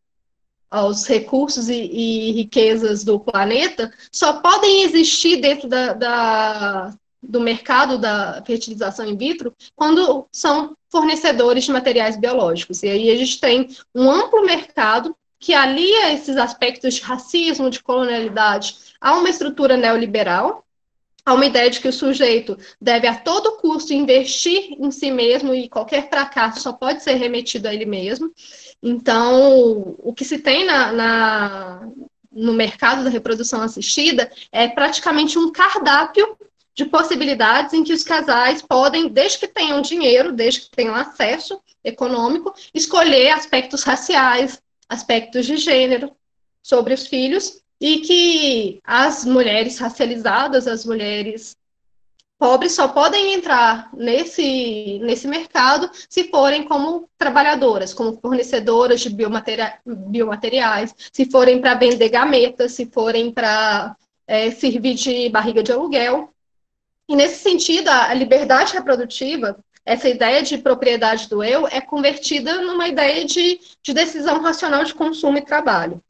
aos recursos e, e, riquezas do planeta, só podem existir dentro da, da, do mercado da fertilização in vitro quando são fornecedores de materiais biológicos. E aí a gente tem um amplo mercado que alia esses aspectos de racismo, de colonialidade, a uma estrutura neoliberal, a uma ideia de que o sujeito deve a todo custo investir em si mesmo e qualquer fracasso só pode ser remetido a ele mesmo. Então, o que se tem na, na no mercado da reprodução assistida é praticamente um cardápio de possibilidades em que os casais podem, desde que tenham dinheiro, desde que tenham acesso econômico, escolher aspectos raciais, aspectos de gênero sobre os filhos e que as mulheres racializadas, as mulheres pobres só podem entrar nesse, nesse mercado se forem como trabalhadoras, como fornecedoras de biomateria, biomateriais, se forem para vender gametas, se forem para é, servir de barriga de aluguel. E nesse sentido, a liberdade reprodutiva essa ideia de propriedade do eu é convertida numa ideia de, de decisão racional de consumo e trabalho.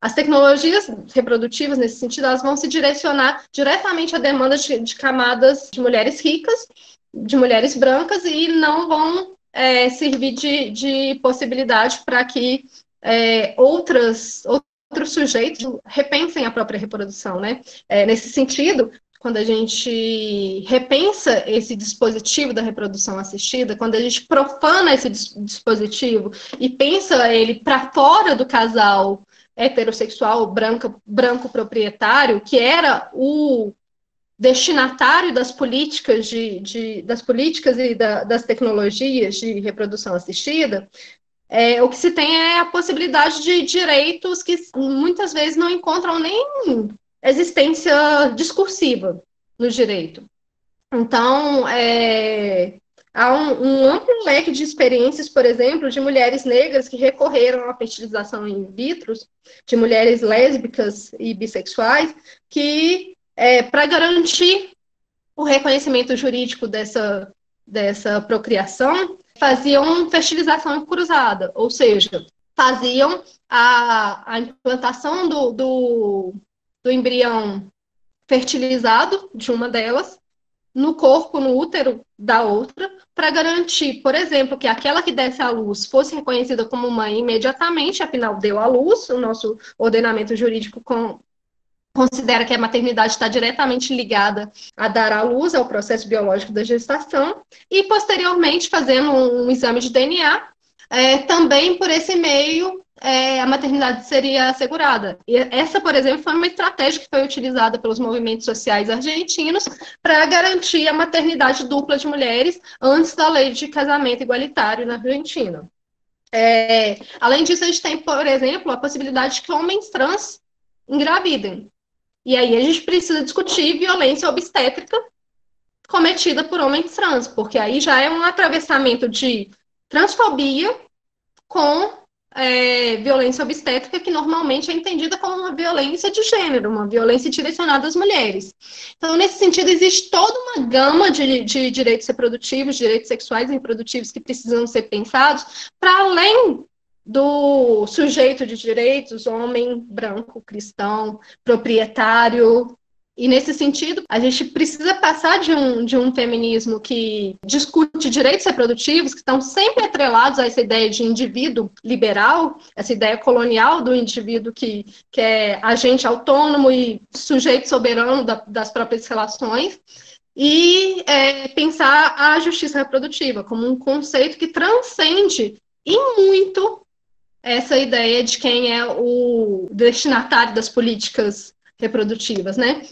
As tecnologias reprodutivas, nesse sentido, elas vão se direcionar diretamente à demanda de, de camadas de mulheres ricas, de mulheres brancas, e não vão é, servir de, de possibilidade para que é, outras, outros sujeitos repensem a própria reprodução. Né? É, nesse sentido, quando a gente repensa esse dispositivo da reprodução assistida, quando a gente profana esse dispositivo e pensa ele para fora do casal heterossexual branco, branco proprietário, que era o destinatário das políticas de, de das políticas e da, das tecnologias de reprodução assistida, é, o que se tem é a possibilidade de direitos que muitas vezes não encontram nem existência discursiva no direito. Então, é, há um, um, amplo leque de experiências, por exemplo, de mulheres negras que recorreram à fertilização in vitro, de mulheres lésbicas e bissexuais, que, é, para garantir o reconhecimento jurídico dessa, dessa procriação, faziam fertilização cruzada, ou seja, faziam a, a implantação do, do do embrião fertilizado de uma delas no corpo, no útero da outra, para garantir, por exemplo, que aquela que desse à luz fosse reconhecida como mãe imediatamente, afinal deu à luz, o nosso ordenamento jurídico com, considera que a maternidade está diretamente ligada a dar à luz, ao processo biológico da gestação, e posteriormente, fazendo um, um exame de DNA, é, também por esse meio é, a maternidade seria assegurada. E essa, por exemplo, foi uma estratégia que foi utilizada pelos movimentos sociais argentinos para garantir a maternidade dupla de mulheres antes da lei de casamento igualitário na Argentina. É, além disso, a gente tem, por exemplo, a possibilidade de que homens trans engravidem. E aí a gente precisa discutir violência obstétrica cometida por homens trans, porque aí já é um atravessamento de transfobia com é, violência obstétrica, que normalmente é entendida como uma violência de gênero, uma violência direcionada às mulheres. Então, nesse sentido, existe toda uma gama de, de direitos reprodutivos, direitos sexuais e reprodutivos que precisam ser pensados, para além do sujeito de direitos, homem, branco, cristão, proprietário, e nesse sentido, a gente precisa passar de um, de um feminismo que discute direitos reprodutivos, que estão sempre atrelados a essa ideia de indivíduo liberal, essa ideia colonial do indivíduo que, que é agente autônomo e sujeito soberano da, das próprias relações, e é, pensar a justiça reprodutiva como um conceito que transcende e muito essa ideia de quem é o destinatário das políticas reprodutivas, né?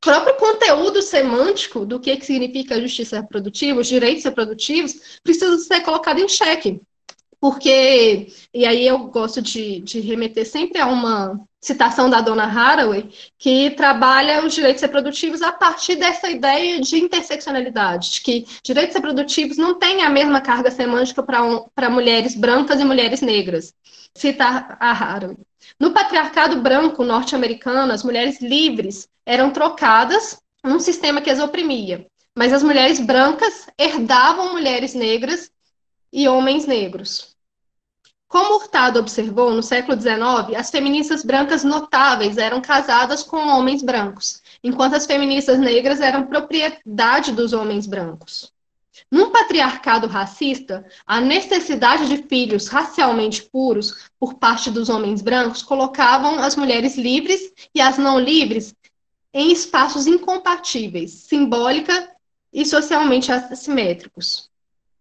Próprio conteúdo semântico do que, que significa justiça reprodutiva, os direitos reprodutivos, precisa ser colocado em xeque. Porque, e aí eu gosto de, de remeter sempre a uma citação da dona Haraway, que trabalha os direitos reprodutivos a partir dessa ideia de interseccionalidade, de que direitos reprodutivos não têm a mesma carga semântica para mulheres brancas e mulheres negras. Cita a Haraway. No patriarcado branco norte-americano, as mulheres livres eram trocadas num sistema que as oprimia, mas as mulheres brancas herdavam mulheres negras e homens negros. Como Hurtado observou, no século XIX, as feministas brancas notáveis eram casadas com homens brancos, enquanto as feministas negras eram propriedade dos homens brancos. Num patriarcado racista, a necessidade de filhos racialmente puros por parte dos homens brancos colocavam as mulheres livres e as não livres em espaços incompatíveis, simbólica e socialmente assimétricos.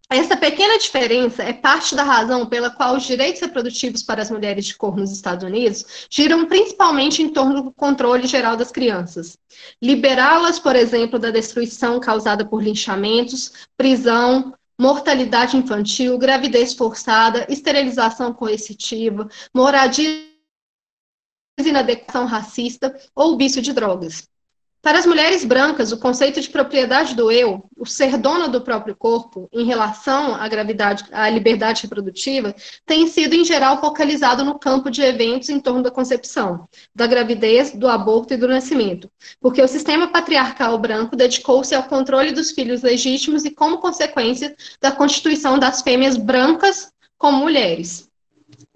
Essa pequena diferença é parte da razão pela qual os direitos reprodutivos para as mulheres de cor nos Estados Unidos giram principalmente em torno do controle geral das crianças. Liberá-las, por exemplo, da destruição causada por linchamentos, prisão, mortalidade infantil, gravidez forçada, esterilização coercitiva, moradia inadequação racista ou vício de drogas. Para as mulheres brancas, o conceito de propriedade do eu, o ser dona do próprio corpo, em relação à gravidade, à liberdade reprodutiva, tem sido, em geral, focalizado no campo de eventos em torno da concepção, da gravidez, do aborto e do nascimento, porque o sistema patriarcal branco dedicou-se ao controle dos filhos legítimos e, como consequência, da constituição das fêmeas brancas como mulheres.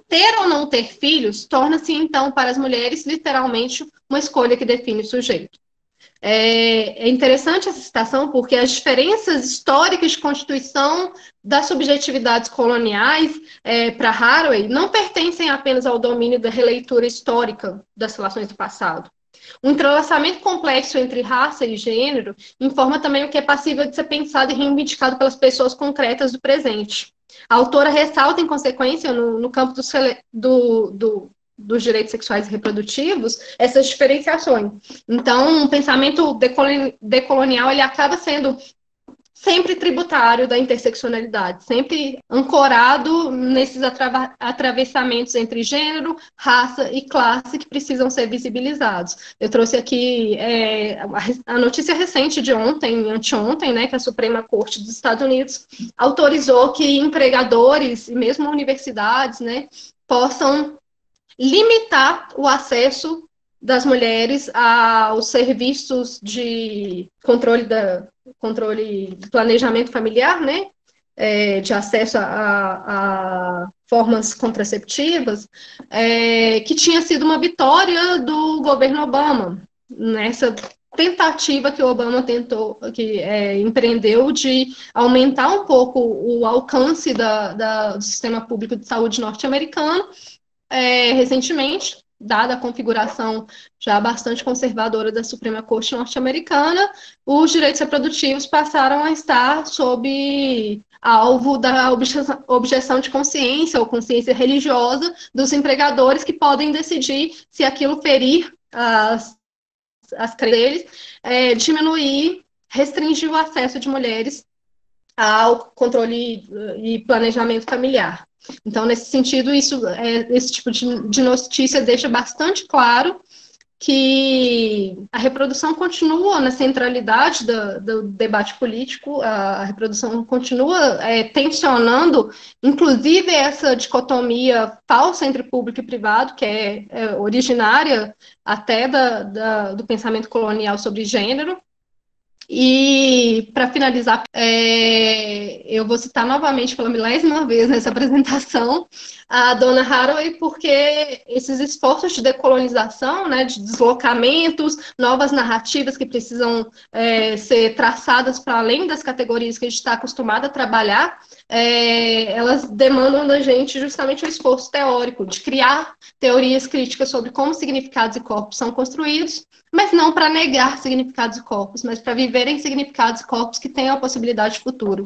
Ter ou não ter filhos torna-se, então, para as mulheres, literalmente, uma escolha que define o sujeito. É, é, interessante essa citação porque as diferenças históricas de constituição das subjetividades coloniais é, para Haraway não pertencem apenas ao domínio da releitura histórica das relações do passado. O entrelaçamento complexo entre raça e gênero informa também o que é passível de ser pensado e reivindicado pelas pessoas concretas do presente. A autora ressalta, em consequência, no, no campo do, do, dos direitos sexuais e reprodutivos essas diferenciações. Então, um pensamento decolonial ele acaba sendo sempre tributário da interseccionalidade, sempre ancorado nesses atra atravessamentos entre gênero, raça e classe que precisam ser visibilizados. Eu trouxe aqui é, a notícia recente de ontem, anteontem, né, que a Suprema Corte dos Estados Unidos autorizou que empregadores e mesmo universidades, né, possam limitar o acesso das mulheres aos serviços de controle da controle de planejamento familiar, né? É, de acesso a, a, formas contraceptivas, é, que tinha sido uma vitória do governo Obama nessa tentativa que o Obama tentou, que é, empreendeu de aumentar um pouco o alcance da, da, do sistema público de saúde norte-americano é, recentemente, dada a configuração já bastante conservadora da Suprema Corte norte-americana, os direitos reprodutivos passaram a estar sob alvo da objeção de consciência ou consciência religiosa dos empregadores que podem decidir se aquilo ferir as, as deles, é, diminuir, restringir o acesso de mulheres ao controle e planejamento familiar. Então, nesse sentido, isso, é, esse tipo de, de notícia deixa bastante claro que a reprodução continua na centralidade do, do debate político, a reprodução continua é, tensionando, inclusive, essa dicotomia falsa entre público e privado, que é, é originária até da, da, do pensamento colonial sobre gênero, e, para finalizar, é, eu vou citar novamente pela milésima vez nessa apresentação a dona Haraway, porque esses esforços de decolonização, né, de deslocamentos, novas narrativas que precisam é, ser traçadas para além das categorias que a gente está acostumado a trabalhar, é, elas demandam da gente justamente o esforço teórico, de criar teorias críticas sobre como significados e corpos são construídos, mas não para negar significados e corpos, mas para viverem significados e corpos que tenham a possibilidade de futuro.